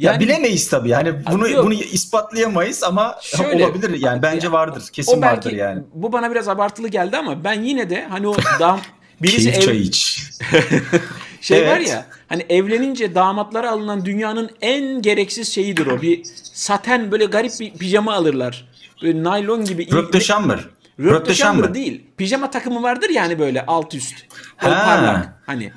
ya Yani bilemeyiz tabii. Yani bunu yok. bunu ispatlayamayız ama Şöyle- olabilir yani bence vardır. Kesin o belki vardır yani. bu bana biraz abartılı geldi ama ben yine de hani o dam birisi ev, iç. şey Evet. var ya hani evlenince damatlara alınan dünyanın en gereksiz şeyidir o. Bir saten böyle garip bir pijama alırlar. Böyle naylon gibi. Röp de chambre. Röp de değil. Pijama takımı vardır yani böyle alt üst. Böyle Ha. parlak. Hani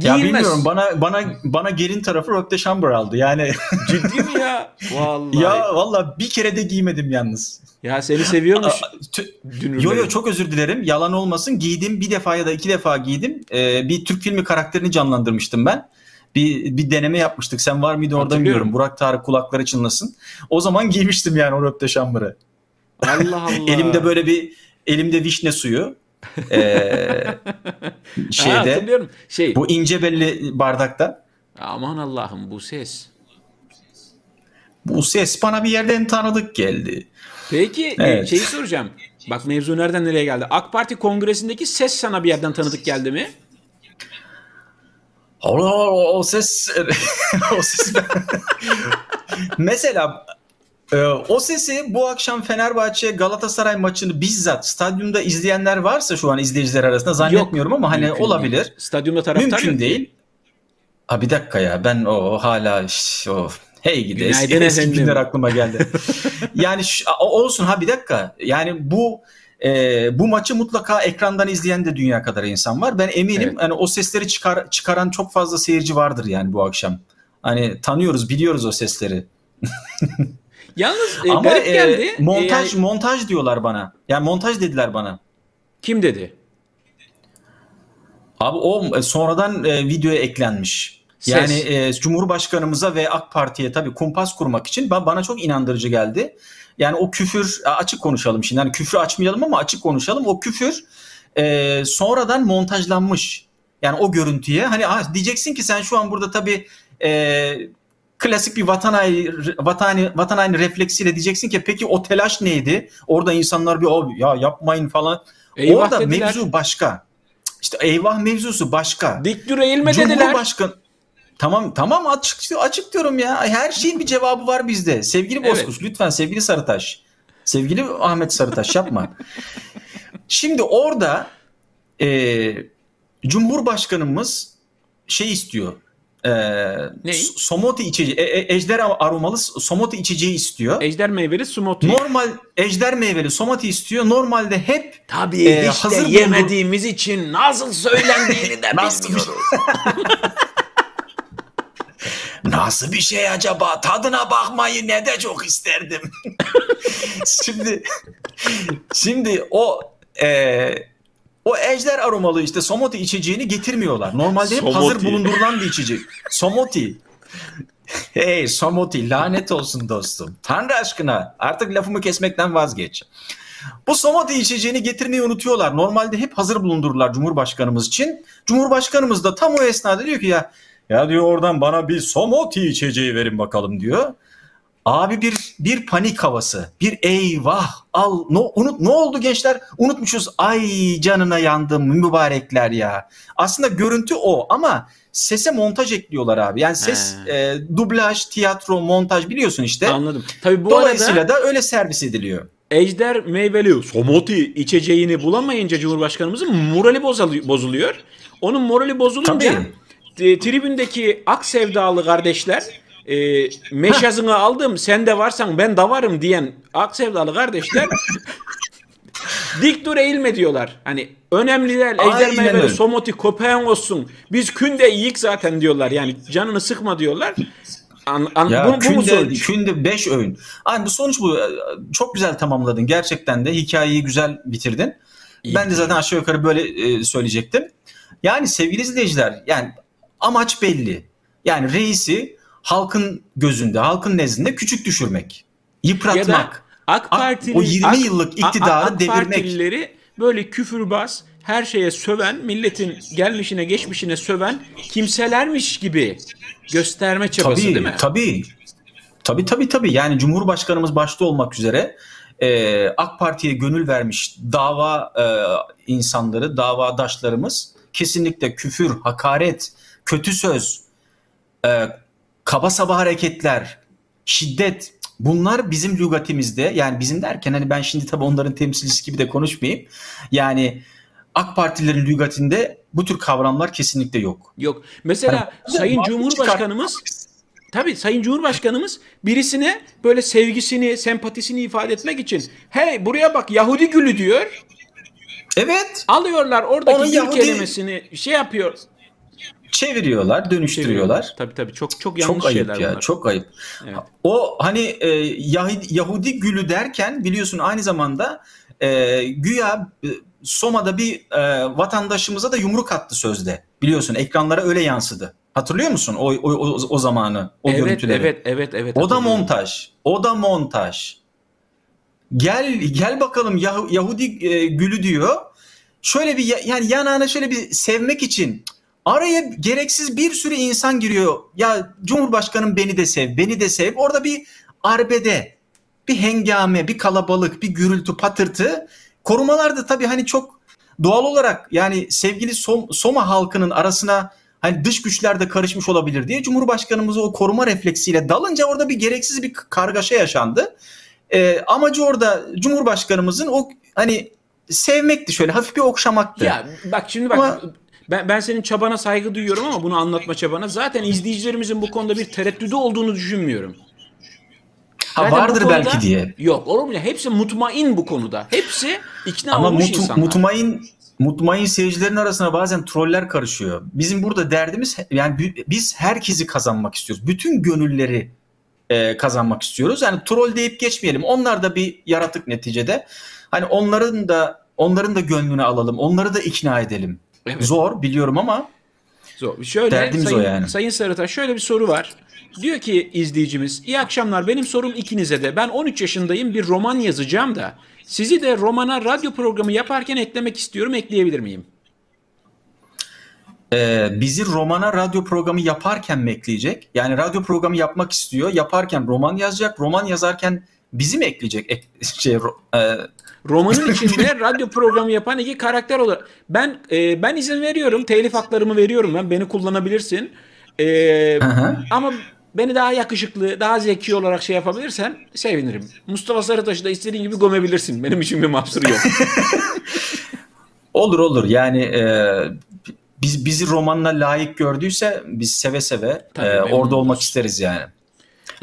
Ya giyilmez. bilmiyorum bana bana bana gelin tarafı Röp de chambre aldı. Yani Ciddi mi ya? Vallahi. ya, ya valla bir kere de giymedim yalnız. seni seviyormuş. Yo yo çok özür dilerim. Yalan olmasın. Giydim bir defa ya da iki defa giydim. Ee, bir Türk filmi karakterini canlandırmıştım ben. Bir, bir deneme yapmıştık. Sen var mıydın orada bilmiyorum. Burak Tarık kulakları çınlasın. O zaman giymiştim yani o Röp de chambre'ı. Allah Allah. Elimde böyle bir elimde vişne suyu. Ee, Ha, şeyde hatırlıyorum. Şey. bu ince belli bardakta. Aman Allah'ım bu ses. Bu ses bana bir yerden tanıdık geldi. Peki e, Evet. şeyi soracağım. Bak mevzu nereden nereye geldi? AK Parti kongresindeki ses sana bir yerden tanıdık geldi mi? Allah Allah, o ses o ses mesela e, o sesi bu akşam Fenerbahçe Galatasaray maçını bizzat stadyumda izleyenler varsa şu an izleyiciler arasında zannetmiyorum ama hani mümkün olabilir. değil. Stadyumda taraftar Mümkün yok. değil. Ha bir dakika ya ben o hala o hey gidi eski, eski günler aklıma geldi. yani ş- o- olsun ha bir dakika. Yani bu e, bu maçı mutlaka ekrandan izleyen de dünya kadar insan var. Ben eminim Evet. hani o sesleri çıkar çıkaran çok fazla seyirci vardır yani bu akşam. Hani tanıyoruz, biliyoruz o sesleri. Yalnız e, Ama garip e, geldi. E, montaj yani- montaj diyorlar bana. Yani montaj dediler bana. Kim dedi? Abi o e, sonradan e, videoya eklenmiş. Ses. Yani e, Cumhurbaşkanımıza ve AK Parti'ye tabii kumpas kurmak için ba- bana çok inandırıcı geldi. Yani o küfür açık konuşalım şimdi. Yani küfrü açmayalım ama açık konuşalım. O küfür e, sonradan montajlanmış. Yani o görüntüye hani ah, diyeceksin ki sen şu an burada tabii e, klasik bir vatan haini, vatan, vatan haini refleksiyle diyeceksin ki peki o telaş neydi? Orada insanlar bir "Abi ya yapmayın falan. Eyvah Orada dediler. mevzu başka. İşte eyvah mevzusu başka. Dik dur eğilme dediler. Cumhurbaşkanı Tamam tamam açık açık diyorum ya. Her şeyin bir cevabı var bizde. Sevgili Evet. Bozkuş lütfen sevgili Sarıtaş. Sevgili Ahmet Sarıtaş yapma. Şimdi orada e, Cumhurbaşkanımız şey istiyor. E, s- Somoti içeceği, e, e, ejder aromalı somoti içeceği istiyor. Ejder meyveli smoothie. Normal ejder meyveli somati istiyor. Normalde hep Tabii Ee, hiç de hazır bulundu- yemediğimiz için nasıl söylendiğini de bilmiyoruz. Nasıl bir şey acaba? Tadına bakmayı ne de çok isterdim. şimdi şimdi o e, o ejder aromalı işte somoti içeceğini getirmiyorlar. Normalde hep hazır bulundurulan bir içecek. Somoti. Hey somoti lanet olsun dostum. Tanrı aşkına artık lafımı kesmekten vazgeç. Bu somati içeceğini getirmeyi unutuyorlar. Normalde hep hazır bulundururlar Cumhurbaşkanımız için. Cumhurbaşkanımız da tam o esnada diyor ki ya ya diyor oradan bana bir somoti içeceği verin bakalım diyor. Abi bir bir panik havası. Bir eyvah al no, unut ne oldu gençler? Unutmuşuz. Ay canına yandım mübarekler ya. Aslında görüntü o ama sese montaj ekliyorlar abi. Yani ses He. e, dublaj, tiyatro, montaj biliyorsun işte. Anladım. Tabii bu Dolayısıyla arada da öyle servis ediliyor. ejder meyveli smoothie içeceğini bulamayınca Cumhurbaşkanımızın morali bozulu- bozuluyor. Onun morali bozulunca Tabii. e, tribündeki ak sevdalı kardeşler e, meşazını aldım sen de varsan ben de varım diyen ak sevdalı kardeşler dik dur eğilme diyorlar. Hani önemliler ejder Aynen meyveli öyle. somoti köpeğin olsun. Biz künde yiyik zaten diyorlar. Yani canını sıkma diyorlar. An, an, Ya bu, bu mu künde, sonuç? künde 5 öğün. Ay bu sonuç bu. Çok güzel tamamladın. Gerçekten de hikayeyi güzel bitirdin. İyi. Ben de zaten aşağı yukarı böyle e, söyleyecektim. Yani sevgili izleyiciler yani amaç belli. Yani reisi halkın gözünde, halkın nezdinde küçük düşürmek. Yıpratmak. Ya da AK Ak- Partili, o 20 AK- yıllık iktidarı AK devirmek. Partilileri böyle küfürbaz, her şeye söven, milletin gelmişine geçmişine söven kimselermiş gibi gösterme çabası tabii, değil mi? Tabii. Tabii tabii tabii. Yani Cumhurbaşkanımız başta olmak üzere e, AK Parti'ye gönül vermiş dava e, insanları, davadaşlarımız kesinlikle küfür, hakaret, kötü söz, e, kaba saba hareketler, şiddet bunlar bizim lügatimizde yani bizim derken hani ben şimdi tabii onların temsilcisi gibi de konuşmayayım. Yani AK Partilerin lügatinde bu tür kavramlar kesinlikle yok. Yok. Mesela Hani- Sayın Cumhurbaşkanımız Tabii Sayın Cumhurbaşkanımız birisine böyle sevgisini, sempatisini ifade etmek için hey buraya bak Yahudi gülü diyor. Evet. Alıyorlar oradaki Onu gül Yahudi- kelimesini şey yapıyor. Çeviriyorlar, dönüştürüyorlar. Tabii tabii çok çok yanlış Çok ayıp şeyler ya, bunlar. çok ayıp. Evet. O hani e, Yahudi, Yahudi gülü derken biliyorsun aynı zamanda e, güya e, Soma'da bir e, vatandaşımıza da yumruk attı sözde. Biliyorsun ekranlara öyle yansıdı. Hatırlıyor musun o o, o, o zamanı, o evet, görüntüleri? evet, evet, evet. O da montaj. O da montaj. Gel gel bakalım Yah- Yahudi e, gülü diyor. Şöyle bir ya- yani yanağına şöyle bir sevmek için araya gereksiz bir sürü insan giriyor. Ya Cumhurbaşkanım beni de sev, beni de sev. Orada bir arbede, bir hengame, bir kalabalık, bir gürültü, patırtı. Korumalar da tabii hani çok doğal olarak yani sevgili Som- Soma halkının arasına hani dış güçler de karışmış olabilir diye Cumhurbaşkanımızı o koruma refleksiyle dalınca orada bir gereksiz bir kargaşa yaşandı. Ee, amacı orada Cumhurbaşkanımızın o hani sevmekti şöyle hafif bir okşamaktı. Ya bak şimdi bak Ama- ben, ben senin çabana saygı duyuyorum ama bunu anlatma çabana. Zaten izleyicilerimizin bu konuda bir tereddüdü olduğunu düşünmüyorum. ha, Zaten vardır konuda- belki diye. Yok olur mu? Hepsi mutmain bu konuda. Hepsi ikna Ama olmuş mutu, insanlar. mutmain mutmain seyircilerin arasına bazen troller karışıyor. Bizim burada derdimiz yani bi- biz herkesi kazanmak istiyoruz. Bütün gönülleri e, kazanmak istiyoruz. Yani troll deyip geçmeyelim. Onlar da bir yaratık neticede. Hani onların da Onların da gönlünü alalım. Onları da ikna edelim. Evet. Zor biliyorum ama Zor. Şöyle Derdimiz sayın, o yani. Sayın Sarıtaş şöyle bir soru var. Diyor ki izleyicimiz, iyi akşamlar benim sorum ikinize de. Ben 13 yaşındayım bir roman yazacağım da sizi de romana radyo programı yaparken eklemek istiyorum. Ekleyebilir miyim? e, bizi romana radyo programı yaparken mi ekleyecek? Yani radyo programı yapmak istiyor. Yaparken roman yazacak. Roman yazarken bizi mi ekleyecek? Ek, şey, e, Romanın içinde radyo programı yapan iki karakter olarak ben e, ben izin veriyorum. Telif haklarımı veriyorum ben. Beni kullanabilirsin. E, ama beni daha yakışıklı, daha zeki olarak şey yapabilirsen sevinirim. Mustafa Sarıtaş'ı da istediğin gibi gömebilirsin. Benim için bir mahsuru yok. Olur olur yani e, biz bizi romanla layık gördüyse biz seve seve Tabii, e, orada olmak isteriz yani.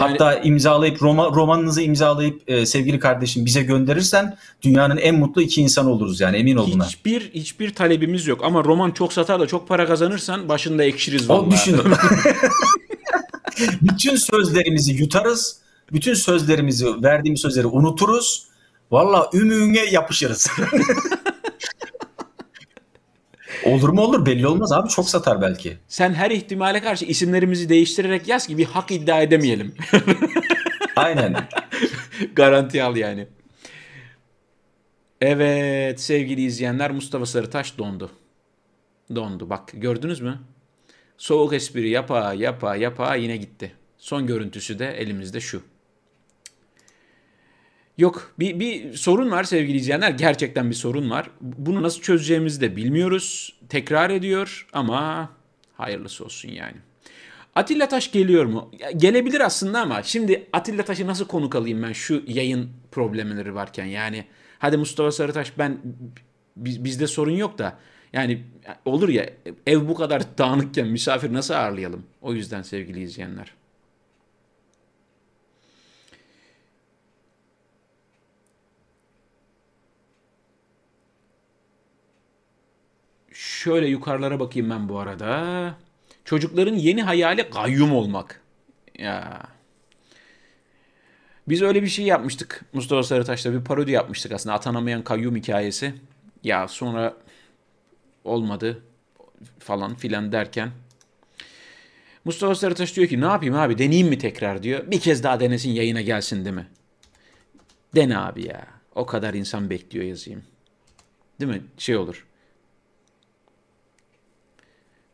Hatta imzalayıp roma, romanınızı imzalayıp e, sevgili kardeşim bize gönderirsen dünyanın en mutlu iki insan oluruz yani emin ol buna. Hiçbir hiçbir talebimiz yok ama roman çok satar da çok para kazanırsan başında ekşiriz vallahi. O düşün. bütün sözlerimizi yutarız. Bütün sözlerimizi, verdiğimiz sözleri unuturuz. Valla ümüğüne yapışırız. olur mu olur belli olmaz abi çok satar belki. Sen her ihtimale karşı isimlerimizi değiştirerek yaz ki bir hak iddia edemeyelim. Aynen. Garanti al yani. Evet sevgili izleyenler Mustafa Sarıtaş dondu. Dondu bak gördünüz mü? Soğuk espri yapa yapa yapa yine gitti. Son görüntüsü de elimizde şu. Yok bir, bir sorun var sevgili izleyenler. Gerçekten bir sorun var. Bunu nasıl çözeceğimizi de bilmiyoruz. Tekrar ediyor ama hayırlısı olsun yani. Atilla Taş geliyor mu? Gelebilir aslında ama şimdi Atilla Taş'ı nasıl konuk alayım ben şu yayın problemleri varken yani. Hadi Mustafa Sarıtaş ben biz- bizde sorun yok da yani olur ya ev bu kadar dağınıkken misafir nasıl ağırlayalım? O yüzden sevgili izleyenler. Şöyle yukarılara bakayım ben bu arada. Çocukların yeni hayali kayyum olmak. Ya. Biz öyle bir şey yapmıştık. Mustafa Sarıtaş'la bir parodi yapmıştık aslında. Atanamayan kayyum hikayesi. Ya sonra olmadı falan filan derken. Mustafa Sarıtaş diyor ki ne yapayım abi deneyeyim mi tekrar diyor. Bir kez daha denesin yayına gelsin değil mi? Dene abi ya. O kadar insan bekliyor yazayım. Değil mi? Şey olur.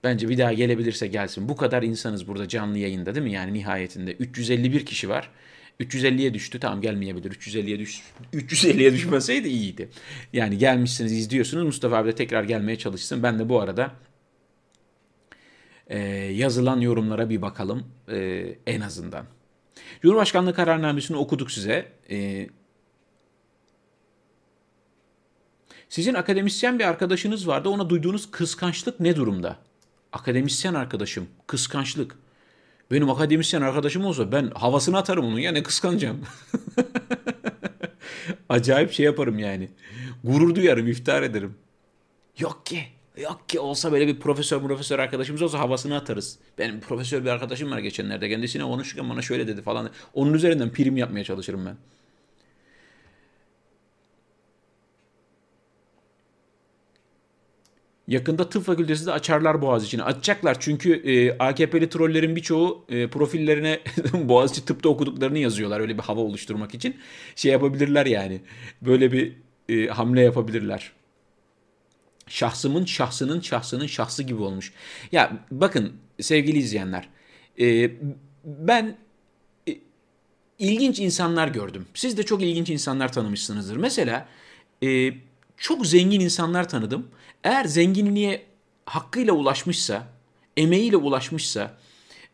Bence bir daha gelebilirse gelsin. Bu kadar insanız burada canlı yayında değil mi? Yani nihayetinde 351 kişi var. 350'ye düştü. Tamam gelmeyebilir. 350'ye düş 350'ye düşmeseydi iyiydi. Yani gelmişsiniz, izliyorsunuz. Mustafa abi de tekrar gelmeye çalışsın. Ben de bu arada e, yazılan yorumlara bir bakalım e, en azından. Cumhurbaşkanlığı kararnamesini okuduk size. E, sizin akademisyen bir arkadaşınız vardı. Ona duyduğunuz kıskançlık ne durumda? Akademisyen arkadaşım, kıskançlık. Benim akademisyen arkadaşım olsa ben havasını atarım onun ya ne kıskanacağım. Acayip şey yaparım yani. Gurur duyarım, iftihar ederim. Yok ki. Yok ki olsa böyle bir profesör profesör arkadaşımız olsa havasını atarız. Benim profesör bir arkadaşım var geçenlerde. Kendisine konuşurken bana şöyle dedi falan. Onun üzerinden prim yapmaya çalışırım ben. Yakında tıp fakültesi de açarlar Boğaziçi'ni. Açacaklar çünkü e, AKP'li trollerin birçoğu e, profillerine Boğaziçi tıpta okuduklarını yazıyorlar. Öyle bir hava oluşturmak için. Şey yapabilirler yani. Böyle bir e, hamle yapabilirler. Şahsımın şahsının şahsının şahsı gibi olmuş. Ya bakın sevgili izleyenler. e, ben e, ilginç insanlar gördüm. Siz de çok ilginç insanlar tanımışsınızdır. Mesela e, çok zengin insanlar tanıdım. Eğer zenginliğe hakkıyla ulaşmışsa, emeğiyle ulaşmışsa,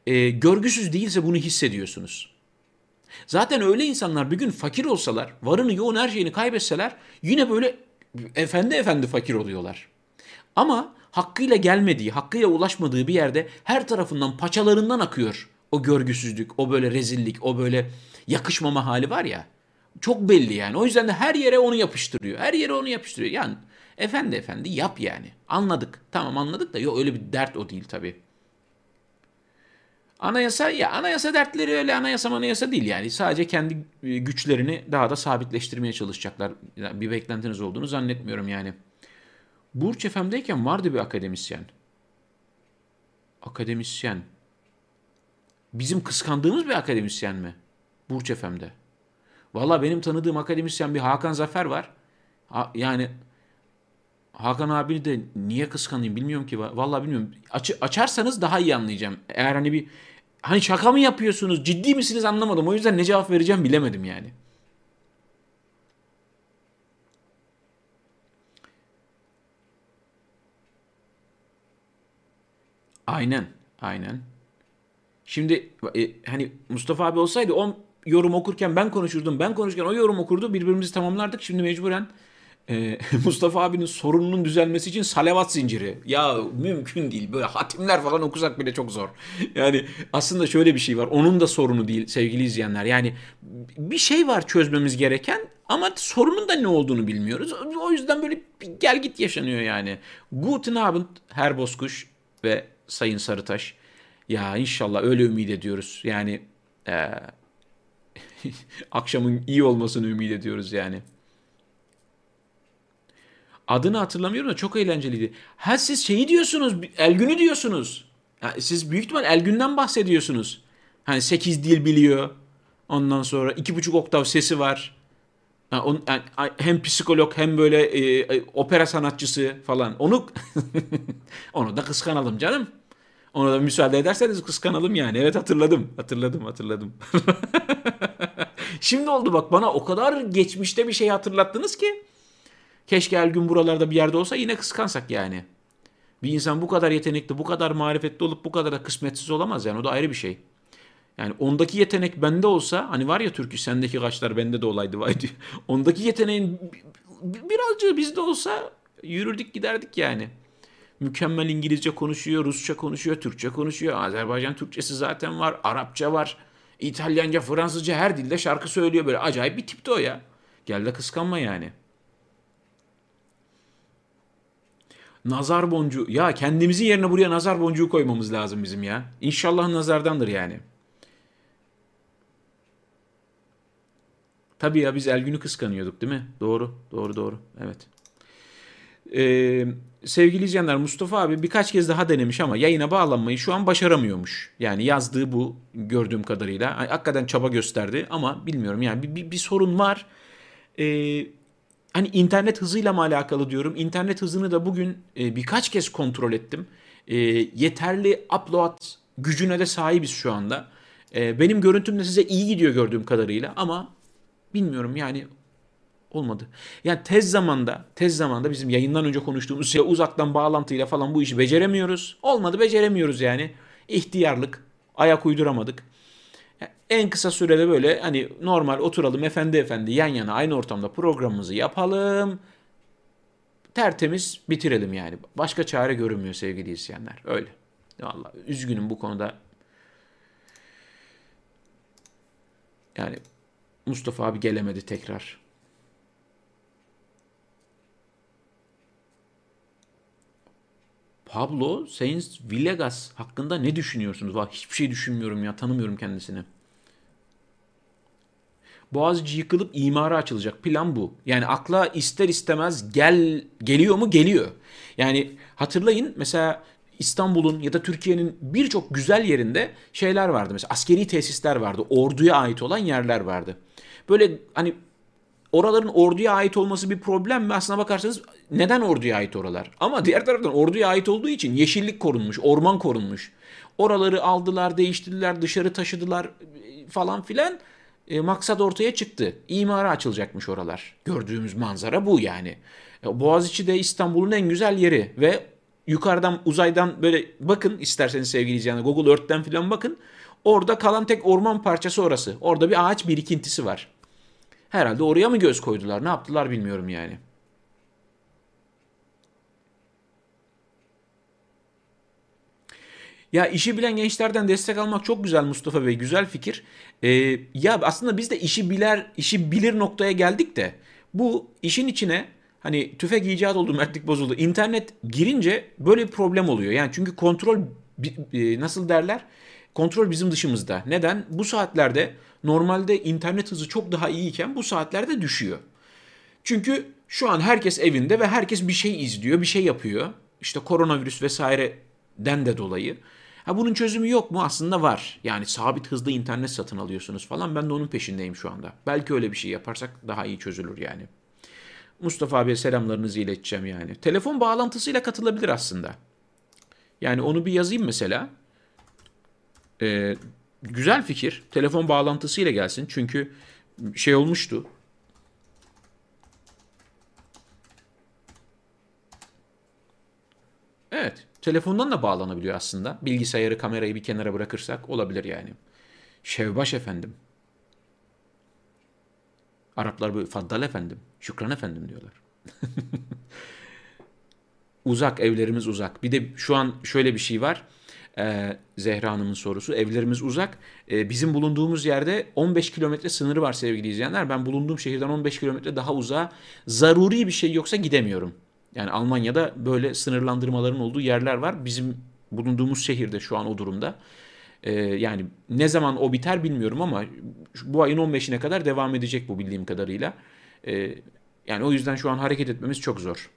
e, görgüsüz değilse bunu hissediyorsunuz. Zaten öyle insanlar bir gün fakir olsalar, varını yoğun her şeyini kaybetseler yine böyle efendi efendi fakir oluyorlar. Ama hakkıyla gelmediği, hakkıyla ulaşmadığı bir yerde her tarafından paçalarından akıyor o görgüsüzlük, o böyle rezillik, o böyle yakışmama hali var ya. Çok belli yani. O yüzden de her yere onu yapıştırıyor. Her yere onu yapıştırıyor. Yani efendi efendi yap yani. Anladık. Tamam anladık da yok öyle bir dert o değil tabii. Anayasa ya anayasa dertleri öyle anayasa anayasa değil yani. Sadece kendi e, güçlerini daha da sabitleştirmeye çalışacaklar. Bir beklentiniz olduğunu zannetmiyorum yani. Burç FM'deyken vardı bir akademisyen. Akademisyen. Bizim kıskandığımız bir akademisyen mi? Burç FM'de. Valla benim tanıdığım akademisyen bir Hakan Zafer var. Ha, yani Hakan abi de niye kıskanayım bilmiyorum ki. Valla bilmiyorum. Aç, açarsanız daha iyi anlayacağım. Eğer hani bir hani şaka mı yapıyorsunuz ciddi misiniz anlamadım. O yüzden ne cevap vereceğim bilemedim yani. Aynen. Aynen. Şimdi e, hani Mustafa abi olsaydı o yorum okurken ben konuşurdum. Ben konuşurken o yorum okurdu. Birbirimizi tamamlardık. Şimdi mecburen e, Mustafa abinin sorununun düzelmesi için salavat zinciri. Ya mümkün değil. Böyle hatimler falan okusak bile çok zor. Yani aslında şöyle bir şey var. Onun da sorunu değil sevgili izleyenler. Yani bir şey var çözmemiz gereken ama sorunun da ne olduğunu bilmiyoruz. O yüzden böyle bir gel git yaşanıyor yani. Guten Abend Herr Bozkuş ve Sayın Sarıtaş. Ya inşallah öyle ümit ediyoruz. Yani e, akşamın iyi olmasını ümit ediyoruz yani. Adını hatırlamıyorum da çok eğlenceliydi. Ha siz şeyi diyorsunuz, Elgün'ü diyorsunuz. Ha, siz büyük ihtimal Elgün'den bahsediyorsunuz. Hani 8 dil biliyor. Ondan sonra 2,5 oktav sesi var. Ha, on, yani, hem psikolog hem böyle e, e, opera sanatçısı falan. Onu onu da kıskanalım canım. Ona da müsaade ederseniz kıskanalım yani. Evet hatırladım. Hatırladım hatırladım. Şimdi oldu bak bana o kadar geçmişte bir şey hatırlattınız ki. Keşke her gün buralarda bir yerde olsa yine kıskansak yani. Bir insan bu kadar yetenekli, bu kadar marifetli olup bu kadar da kısmetsiz olamaz yani. O da ayrı bir şey. Yani ondaki yetenek bende olsa hani var ya türkü sendeki kaşlar bende de olaydı vay diyor. Ondaki yeteneğin birazcık bizde olsa yürürdük giderdik yani. Mükemmel İngilizce konuşuyor, Rusça konuşuyor, Türkçe konuşuyor. Azerbaycan Türkçesi zaten var, Arapça var. İtalyanca, Fransızca her dilde şarkı söylüyor böyle. Acayip bir tipti o ya. Gel de kıskanma yani. Nazar boncuğu. Ya kendimizin yerine buraya nazar boncuğu koymamız lazım bizim ya. İnşallah nazardandır yani. Tabii ya biz Elgün'ü kıskanıyorduk değil mi? Doğru, doğru, doğru. Evet. Ee, sevgili izleyenler Mustafa abi birkaç kez daha denemiş ama yayına bağlanmayı şu an başaramıyormuş. Yani yazdığı bu gördüğüm kadarıyla. Hakikaten çaba gösterdi ama bilmiyorum yani bir, bir, bir sorun var. Ee, hani internet hızıyla mı alakalı diyorum. İnternet hızını da bugün e, birkaç kez kontrol ettim. E, yeterli upload gücüne de sahibiz şu anda. E, benim görüntüm de size iyi gidiyor gördüğüm kadarıyla ama bilmiyorum yani olmadı. Yani tez zamanda, tez zamanda bizim yayından önce konuştuğumuz şey uzaktan bağlantıyla falan bu işi beceremiyoruz. Olmadı beceremiyoruz yani. İhtiyarlık, ayak uyduramadık. En kısa sürede böyle hani normal oturalım efendi efendi yan yana aynı ortamda programımızı yapalım. Tertemiz bitirelim yani. Başka çare görünmüyor sevgili izleyenler. Öyle. Vallahi üzgünüm bu konuda. Yani Mustafa abi gelemedi tekrar. Pablo Sainz Villegas hakkında ne düşünüyorsunuz? Valla hiçbir şey düşünmüyorum ya. Tanımıyorum kendisini. Boğaziçi yıkılıp imara açılacak. Plan bu. Yani akla ister istemez gel geliyor mu? Geliyor. Yani hatırlayın mesela İstanbul'un ya da Türkiye'nin birçok güzel yerinde şeyler vardı. Mesela askeri tesisler vardı. Orduya ait olan yerler vardı. Böyle hani oraların orduya ait olması bir problem mi? Aslına bakarsanız neden orduya ait oralar? Ama diğer taraftan orduya ait olduğu için yeşillik korunmuş, orman korunmuş. Oraları aldılar, değiştirdiler, dışarı taşıdılar falan filan. E, maksat ortaya çıktı. İmara açılacakmış oralar. Gördüğümüz manzara bu yani. E, Boğaziçi de İstanbul'un en güzel yeri ve yukarıdan uzaydan böyle bakın isterseniz sevgili izleyenler Google Earth'ten falan bakın. Orada kalan tek orman parçası orası. Orada bir ağaç birikintisi var. Herhalde oraya mı göz koydular? Ne yaptılar bilmiyorum yani. Ya işi bilen gençlerden destek almak çok güzel Mustafa Bey. Güzel fikir. Ee, ya aslında biz de işi biler, işi bilir noktaya geldik de bu işin içine hani tüfek icat oldu, mertlik bozuldu. İnternet girince böyle bir problem oluyor. Yani çünkü kontrol e, nasıl derler? Kontrol bizim dışımızda. Neden? Bu saatlerde normalde internet hızı çok daha iyiyken bu saatlerde düşüyor. Çünkü şu an herkes evinde ve herkes bir şey izliyor, bir şey yapıyor. İşte koronavirüs vesaireden de dolayı. Ha bunun çözümü yok mu? Aslında var. Yani sabit hızlı internet satın alıyorsunuz falan. Ben de onun peşindeyim şu anda. Belki öyle bir şey yaparsak daha iyi çözülür yani. Mustafa abiye selamlarınızı ileteceğim yani. Telefon bağlantısıyla katılabilir aslında. Yani onu bir yazayım mesela. Ee, güzel fikir. Telefon bağlantısıyla gelsin. Çünkü şey olmuştu. Evet. Telefondan da bağlanabiliyor aslında. Bilgisayarı, kamerayı bir kenara bırakırsak olabilir yani. Şevbaş efendim. Araplar böyle Faddal efendim, Şükran efendim diyorlar. uzak, evlerimiz uzak. Bir de şu an şöyle bir şey var. Ee, Zehra Hanım'ın sorusu. Evlerimiz uzak. Ee, bizim bulunduğumuz yerde 15 kilometre sınırı var sevgili izleyenler. Ben bulunduğum şehirden 15 kilometre daha uzağa zaruri bir şey yoksa gidemiyorum. Yani Almanya'da böyle sınırlandırmaların olduğu yerler var. Bizim bulunduğumuz şehirde şu an o durumda. Ee, yani ne zaman o biter bilmiyorum ama bu ayın 15'ine kadar devam edecek bu bildiğim kadarıyla. Ee, yani o yüzden şu an hareket etmemiz çok zor.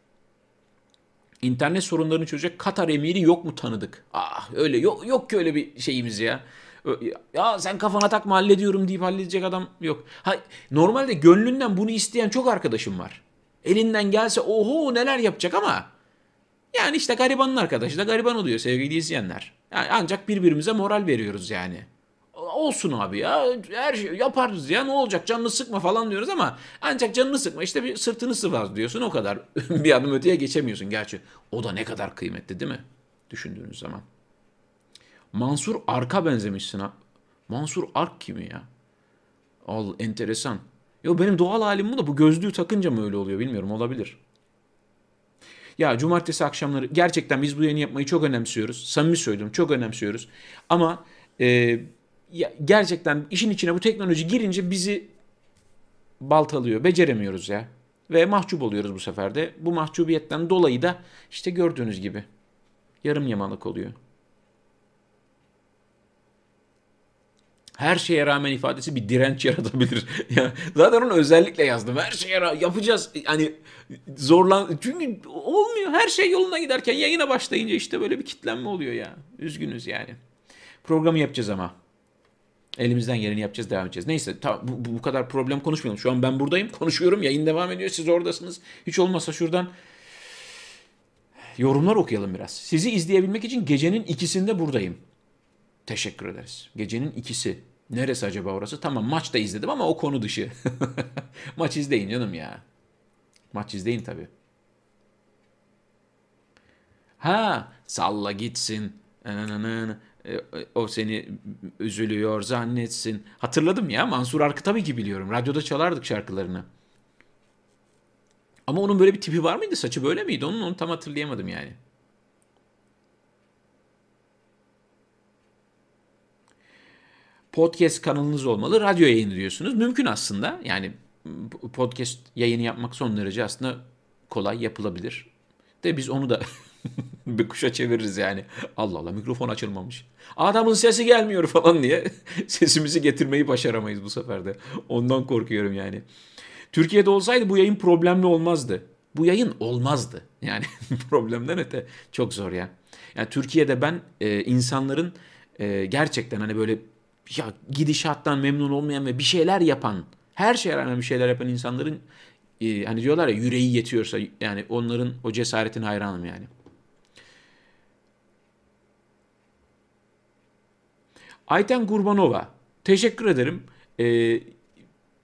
İnternet sorunlarını çözecek Katar emiri yok mu tanıdık? Ah öyle yok yok ki öyle bir şeyimiz ya. Ya sen kafana takma hallediyorum deyip halledecek adam yok. Ha, normalde gönlünden bunu isteyen çok arkadaşım var. Elinden gelse oho neler yapacak ama yani işte garibanın arkadaşı da gariban oluyor sevgili izleyenler. Yani ancak birbirimize moral veriyoruz yani. Olsun abi ya her şey yaparız ya ne olacak canını sıkma falan diyoruz ama ancak canını sıkma işte bir sırtını sıvaz diyorsun o kadar. bir adım öteye geçemiyorsun gerçi. O da ne kadar kıymetli değil mi? Düşündüğünüz zaman. Mansur Ark'a benzemişsin ha. Mansur Ark kimi ya? Al enteresan. Yo benim doğal halim bu da bu gözlüğü takınca mı öyle oluyor bilmiyorum olabilir. Ya cumartesi akşamları gerçekten biz bu yayını yapmayı çok önemsiyoruz. Samimi söylüyorum çok önemsiyoruz. Ama e, ya, gerçekten işin içine bu teknoloji girince bizi baltalıyor. Beceremiyoruz ya. Ve mahcup oluyoruz bu sefer de. Bu mahcubiyetten dolayı da işte gördüğünüz gibi yarım yamalık oluyor. Her şeye rağmen ifadesi bir direnç yaratabilir. ya zaten onu özellikle yazdım. Her şeye rağmen yapacağız. Hani zorlan çünkü olmuyor. Her şey yoluna giderken yayına başlayınca işte böyle bir kitlenme oluyor ya. Üzgünüz yani. Programı yapacağız ama. Elimizden geleni yapacağız, devam edeceğiz. Neyse ta, bu, bu kadar problem konuşmayalım. Şu an ben buradayım, konuşuyorum. Yayın devam ediyor. Siz oradasınız. Hiç olmazsa şuradan yorumlar okuyalım biraz. Sizi izleyebilmek için gecenin ikisinde buradayım. Teşekkür ederiz. Gecenin ikisi. Neresi acaba orası? Tamam maç da izledim ama o konu dışı. maç izleyin canım ya. Maç izleyin tabii. Ha salla gitsin. E, o seni üzülüyor zannetsin. Hatırladım ya Mansur Ark'ı tabii ki biliyorum. Radyoda çalardık şarkılarını. Ama onun böyle bir tipi var mıydı? Saçı böyle miydi? Onun onu tam hatırlayamadım yani. Podcast kanalınız olmalı. Radyo yayını diyorsunuz. Mümkün aslında. Yani podcast yayını yapmak son derece aslında kolay yapılabilir. De biz onu da bir kuşa çeviririz yani. Allah Allah mikrofon açılmamış. Adamın sesi gelmiyor falan diye sesimizi getirmeyi başaramayız bu sefer de. Ondan korkuyorum yani. Türkiye'de olsaydı bu yayın problemli olmazdı. Bu yayın olmazdı. Yani problemden öte çok zor ya. Yani Türkiye'de ben e, insanların e, gerçekten hani böyle ya gidişattan memnun olmayan ve bir şeyler yapan, her şeye rağmen bir şeyler yapan insanların e, hani diyorlar ya yüreği yetiyorsa yani onların o cesaretin hayranım yani. Ayten Gurbanova. Teşekkür ederim. Ee,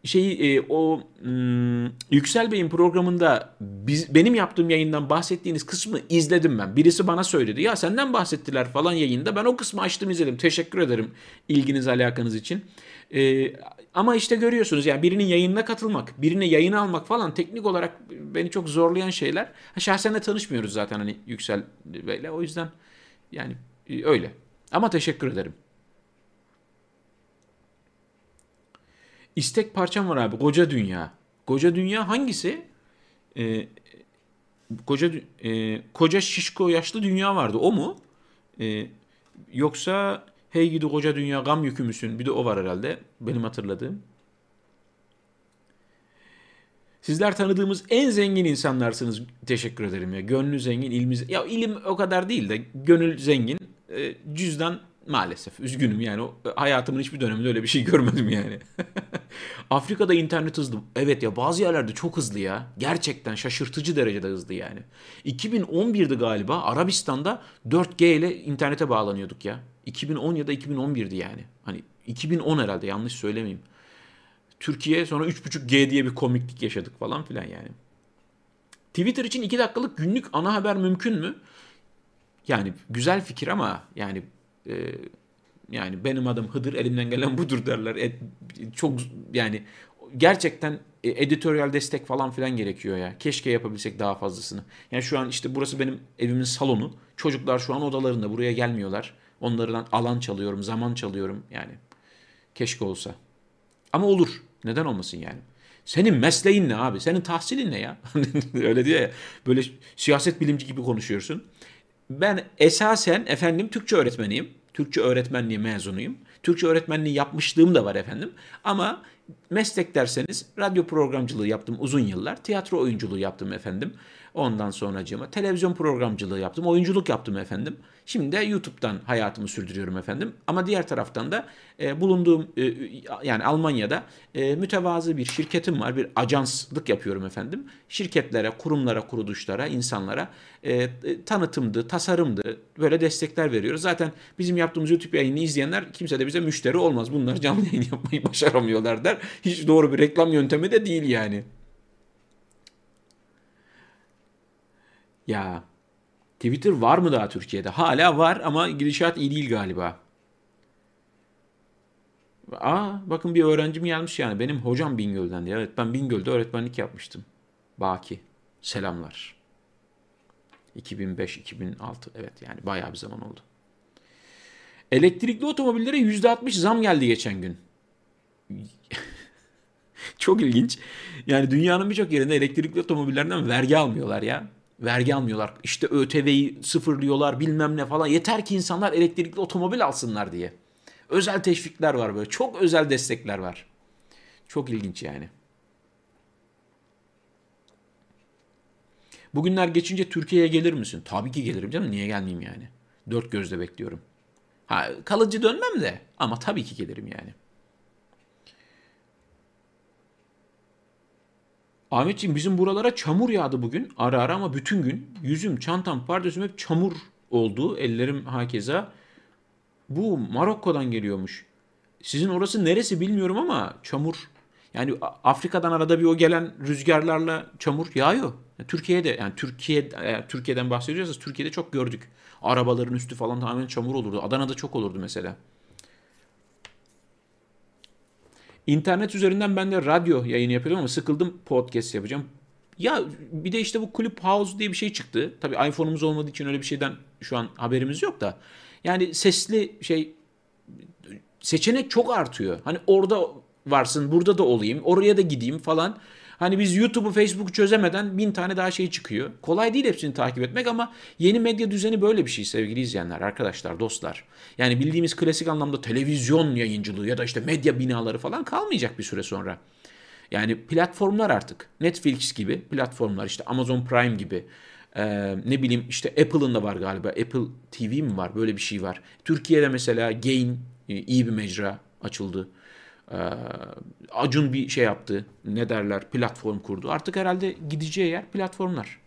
şeyi e, o hmm, Yüksel Bey'in programında biz, benim yaptığım yayından bahsettiğiniz kısmı izledim ben. Birisi bana söyledi. Ya senden bahsettiler falan yayında. Ben o kısmı açtım izledim. Teşekkür ederim ilginiz alakanız için. E, ama işte görüyorsunuz yani birinin yayınına katılmak, birine yayın almak falan teknik olarak beni çok zorlayan şeyler. Ha, şahsen de tanışmıyoruz zaten hani Yüksel Bey'le. O yüzden yani e, öyle. Ama teşekkür ederim. İstek parçam var abi. Koca Dünya. Koca Dünya hangisi? Ee, koca e, koca şişko yaşlı dünya vardı. O mu? Ee, yoksa Hey gidi koca dünya gam yükü müsün? Bir de o var herhalde. Benim hatırladığım. Sizler tanıdığımız en zengin insanlarsınız. Teşekkür ederim ya. Gönlü zengin, ilmi Ya ilim o kadar değil de gönül zengin. E, cüzdan maalesef. Üzgünüm yani. O, hayatımın hiçbir döneminde öyle bir şey görmedim yani. Afrika'da internet hızlı. Evet ya bazı yerlerde çok hızlı ya. Gerçekten şaşırtıcı derecede hızlı yani. 2011'di galiba Arabistan'da 4G ile internete bağlanıyorduk ya. 2010 ya da 2011'di yani. Hani 2010 herhalde yanlış söylemeyeyim. Türkiye sonra 3.5G diye bir komiklik yaşadık falan filan yani. Twitter için 2 dakikalık günlük ana haber mümkün mü? Yani güzel fikir ama yani e, yani benim adım Hıdır elimden gelen budur derler. E, çok yani gerçekten e, editoryal destek falan filan gerekiyor ya. Keşke yapabilsek daha fazlasını. Yani şu an işte burası benim evimin salonu. Çocuklar şu an odalarında buraya gelmiyorlar. Onlardan alan çalıyorum, zaman çalıyorum yani. Keşke olsa. Ama olur. Neden olmasın yani? Senin mesleğin ne abi? Senin tahsilin ne ya? Öyle diyor ya. Böyle siyaset bilimci gibi konuşuyorsun. Ben esasen efendim Türkçe öğretmeniyim. Türkçe öğretmenliği mezunuyum. Türkçe öğretmenliği yapmışlığım da var efendim. Ama meslek derseniz radyo programcılığı yaptım uzun yıllar. Tiyatro oyunculuğu yaptım efendim. Ondan sonra televizyon programcılığı yaptım. Oyunculuk yaptım efendim. Şimdi de YouTube'dan hayatımı sürdürüyorum efendim. Ama diğer taraftan da e, bulunduğum e, yani Almanya'da e, mütevazı bir şirketim var. Bir ajanslık yapıyorum efendim. Şirketlere, kurumlara, kuruluşlara, insanlara e, e, tanıtımdı, tasarımdı böyle destekler veriyoruz. Zaten bizim yaptığımız YouTube yayını izleyenler kimse de bize müşteri olmaz. Bunlar canlı yayın yapmayı başaramıyorlar der. Hiç doğru bir reklam yöntemi de değil yani. Ya Twitter var mı daha Türkiye'de? Hala var ama gidişat iyi değil galiba. Aa bakın bir öğrencim gelmiş yani. Benim hocam Bingöl'den diye. Evet ben Bingöl'de öğretmenlik yapmıştım. Baki. Selamlar. 2005-2006 evet yani bayağı bir zaman oldu. Elektrikli otomobillere %60 zam geldi geçen gün. Çok ilginç. Yani dünyanın birçok yerinde elektrikli otomobillerden vergi almıyorlar ya vergi almıyorlar. İşte ÖTV'yi sıfırlıyorlar bilmem ne falan. Yeter ki insanlar elektrikli otomobil alsınlar diye. Özel teşvikler var böyle. Çok özel destekler var. Çok ilginç yani. Bugünler geçince Türkiye'ye gelir misin? Tabii ki gelirim canım. Niye gelmeyeyim yani? Dört gözle bekliyorum. Ha, kalıcı dönmem de ama tabii ki gelirim yani. Ahmetciğim bizim buralara çamur yağdı bugün ara ara ama bütün gün yüzüm, çantam, pardesüm hep çamur oldu. Ellerim hakeza. Bu Marokko'dan geliyormuş. Sizin orası neresi bilmiyorum ama çamur. Yani Afrika'dan arada bir o gelen rüzgarlarla çamur yağıyor. Türkiye'de yani Türkiye Türkiye'den bahsediyorsanız Türkiye'de çok gördük. Arabaların üstü falan tamamen çamur olurdu. Adana'da çok olurdu mesela. İnternet üzerinden ben de radyo yayını yapıyordum ama sıkıldım podcast yapacağım. Ya bir de işte bu Clubhouse diye bir şey çıktı. Tabii iPhone'umuz olmadığı için öyle bir şeyden şu an haberimiz yok da. Yani sesli şey seçenek çok artıyor. Hani orada varsın, burada da olayım, oraya da gideyim falan. Hani biz YouTube'u, Facebook'u çözemeden bin tane daha şey çıkıyor. Kolay değil hepsini takip etmek ama yeni medya düzeni böyle bir şey sevgili izleyenler, arkadaşlar, dostlar. Yani bildiğimiz klasik anlamda televizyon yayıncılığı ya da işte medya binaları falan kalmayacak bir süre sonra. Yani platformlar artık. Netflix gibi platformlar işte Amazon Prime gibi. Ee, ne bileyim işte Apple'ın da var galiba. Apple TV mi var? Böyle bir şey var. Türkiye'de mesela Gain iyi bir mecra açıldı. Ee, Acun bir şey yaptı. Ne derler? Platform kurdu. Artık herhalde gideceği yer platformlar.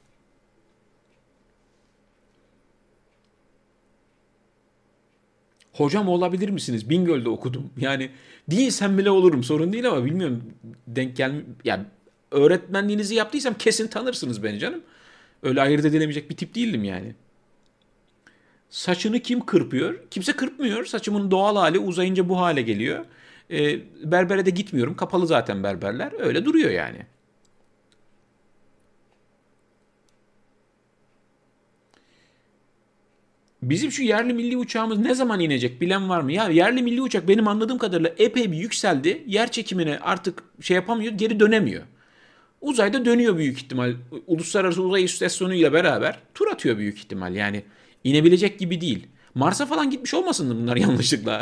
Hocam olabilir misiniz? Bingöl'de okudum. Yani değilsem bile olurum. Sorun değil ama bilmiyorum. Denk gel yani öğretmenliğinizi yaptıysam kesin tanırsınız beni canım. Öyle ayırt edilemeyecek bir tip değildim yani. Saçını kim kırpıyor? Kimse kırpmıyor. Saçımın doğal hali uzayınca bu hale geliyor. E, berbere de gitmiyorum. Kapalı zaten berberler. Öyle duruyor yani. Bizim şu yerli milli uçağımız ne zaman inecek bilen var mı? Ya yerli milli uçak benim anladığım kadarıyla epey bir yükseldi. Yer çekimine artık şey yapamıyor, geri dönemiyor. Uzayda dönüyor büyük ihtimal. Uluslararası Uzay İstasyonu ile beraber tur atıyor büyük ihtimal. Yani inebilecek gibi değil. Mars'a falan gitmiş olmasın bunlar yanlışlıkla.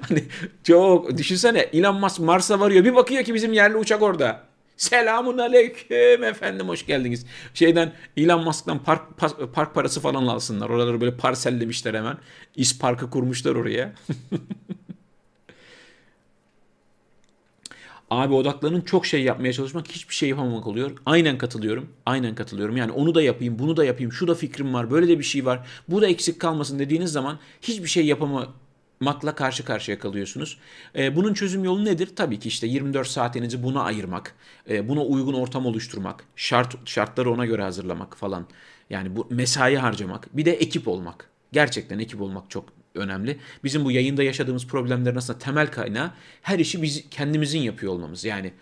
hani çok düşünsene Elon Musk Mars'a varıyor. Bir bakıyor ki bizim yerli uçak orada. Selamun aleyküm efendim hoş geldiniz. Şeyden Elon Musk'tan park, park parası falan alsınlar. Oraları böyle parsellemişler hemen. İs parkı kurmuşlar oraya. Abi odaklanın çok şey yapmaya çalışmak hiçbir şey yapamamak oluyor. Aynen katılıyorum. Aynen katılıyorum. Yani onu da yapayım, bunu da yapayım, şu da fikrim var, böyle de bir şey var. Bu da eksik kalmasın dediğiniz zaman hiçbir şey yapamakla karşı karşıya kalıyorsunuz. Ee, bunun çözüm yolu nedir? Tabii ki işte 24 saatinizi buna ayırmak, e, buna uygun ortam oluşturmak, şart şartları ona göre hazırlamak falan. Yani bu mesai harcamak, bir de ekip olmak. Gerçekten ekip olmak çok önemli. Bizim bu yayında yaşadığımız problemlerin aslında temel kaynağı her işi biz kendimizin yapıyor olmamız. Yani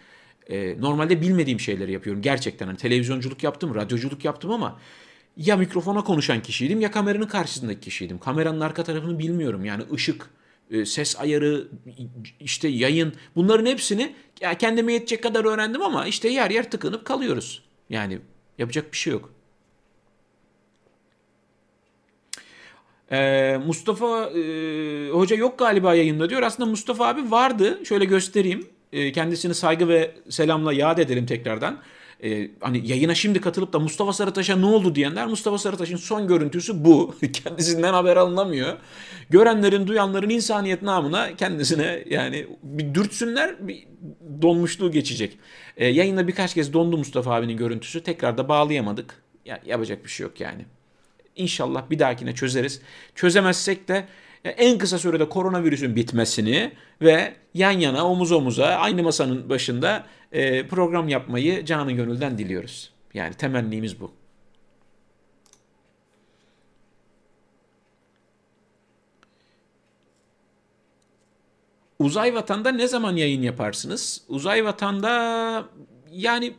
e, normalde bilmediğim şeyleri yapıyorum gerçekten. Hani televizyonculuk yaptım, radyoculuk yaptım ama ya mikrofona konuşan kişiydim ya kameranın karşısındaki kişiydim. Kameranın arka tarafını bilmiyorum. Yani ışık, e, ses ayarı, işte yayın bunların hepsini kendime yetecek kadar öğrendim ama işte yer yer tıkınıp kalıyoruz. Yani yapacak bir şey yok. Ee, Mustafa e, Hoca yok galiba yayında diyor. Aslında Mustafa abi vardı. Şöyle göstereyim. E, kendisini saygı ve selamla yad edelim tekrardan. E, hani yayına şimdi katılıp da Mustafa Sarıtaş'a ne oldu diyenler Mustafa Sarıtaş'ın son görüntüsü bu. Kendisinden haber alınamıyor. Görenlerin, duyanların insaniyet namına kendisine yani bir dürtsünler bir donmuşluğu geçecek. E, yayında birkaç kez dondu Mustafa abinin görüntüsü. Tekrar da bağlayamadık. Ya, yapacak bir şey yok yani. İnşallah bir dahakine çözeriz. Çözemezsek de en kısa sürede koronavirüsün bitmesini ve yan yana omuz omuza aynı masanın başında e, program yapmayı canı gönülden diliyoruz. Yani temennimiz bu. Uzay Vatan'da ne zaman yayın yaparsınız? Uzay Vatan'da yani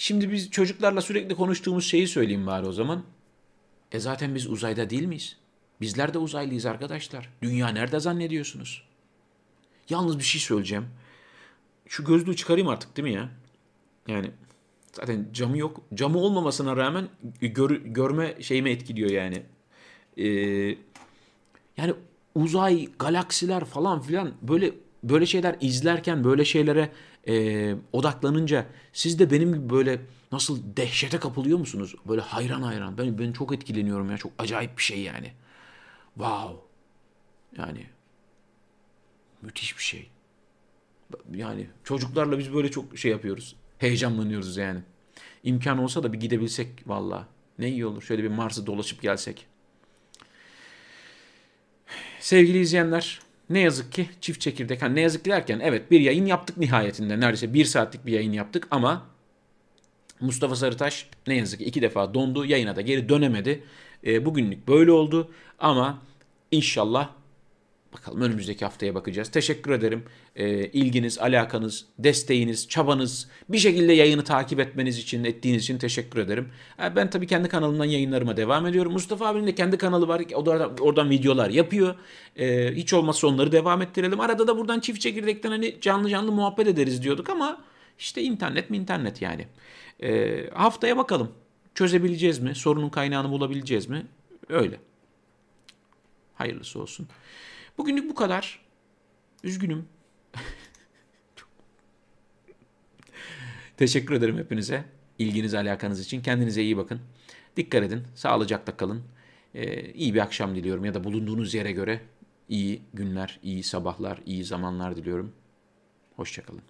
Şimdi biz çocuklarla sürekli konuştuğumuz şeyi söyleyeyim bari o zaman. E zaten biz uzayda değil miyiz? Bizler de uzaylıyız arkadaşlar. Dünya nerede zannediyorsunuz? Yalnız bir şey söyleyeceğim. Şu gözlüğü çıkarayım artık değil mi ya? Yani zaten camı yok. Camı olmamasına rağmen gör, görme şeyime etkiliyor yani. Ee, yani uzay, galaksiler falan filan böyle böyle şeyler izlerken böyle şeylere e, odaklanınca siz de benim gibi böyle nasıl dehşete kapılıyor musunuz? Böyle hayran hayran. Ben, ben çok etkileniyorum ya. Çok acayip bir şey yani. Wow. Yani müthiş bir şey. Yani çocuklarla biz böyle çok şey yapıyoruz. Heyecanlanıyoruz yani. İmkan olsa da bir gidebilsek valla. Ne iyi olur. Şöyle bir Mars'ı dolaşıp gelsek. Sevgili izleyenler, ne yazık ki çift çekirdek. Hani ne yazık ki derken evet bir yayın yaptık nihayetinde. Neredeyse bir saatlik bir yayın yaptık ama Mustafa Sarıtaş ne yazık ki iki defa dondu. Yayına da geri dönemedi. E, bugünlük böyle oldu ama inşallah Bakalım önümüzdeki haftaya bakacağız. Teşekkür ederim. E, ilginiz, alakanız, desteğiniz, çabanız, bir şekilde yayını takip etmeniz için, ettiğiniz için teşekkür ederim. E, ben tabii kendi kanalımdan yayınlarıma devam ediyorum. Mustafa abinin de kendi kanalı var. O da oradan videolar yapıyor. E, hiç olmazsa onları devam ettirelim. Arada da buradan çift çekirdekten hani canlı canlı muhabbet ederiz diyorduk ama işte internet mi internet yani. E, haftaya bakalım. Çözebileceğiz mi? Sorunun kaynağını bulabileceğiz mi? Öyle. Hayırlısı olsun. Bugünlük bu kadar. Üzgünüm. Teşekkür ederim hepinize. İlginiz, alakanız için. Kendinize iyi bakın. Dikkat edin. Sağlıcakla kalın. Ee, iyi bir akşam diliyorum ya da bulunduğunuz yere göre iyi günler, iyi sabahlar, iyi zamanlar diliyorum. Hoşçakalın.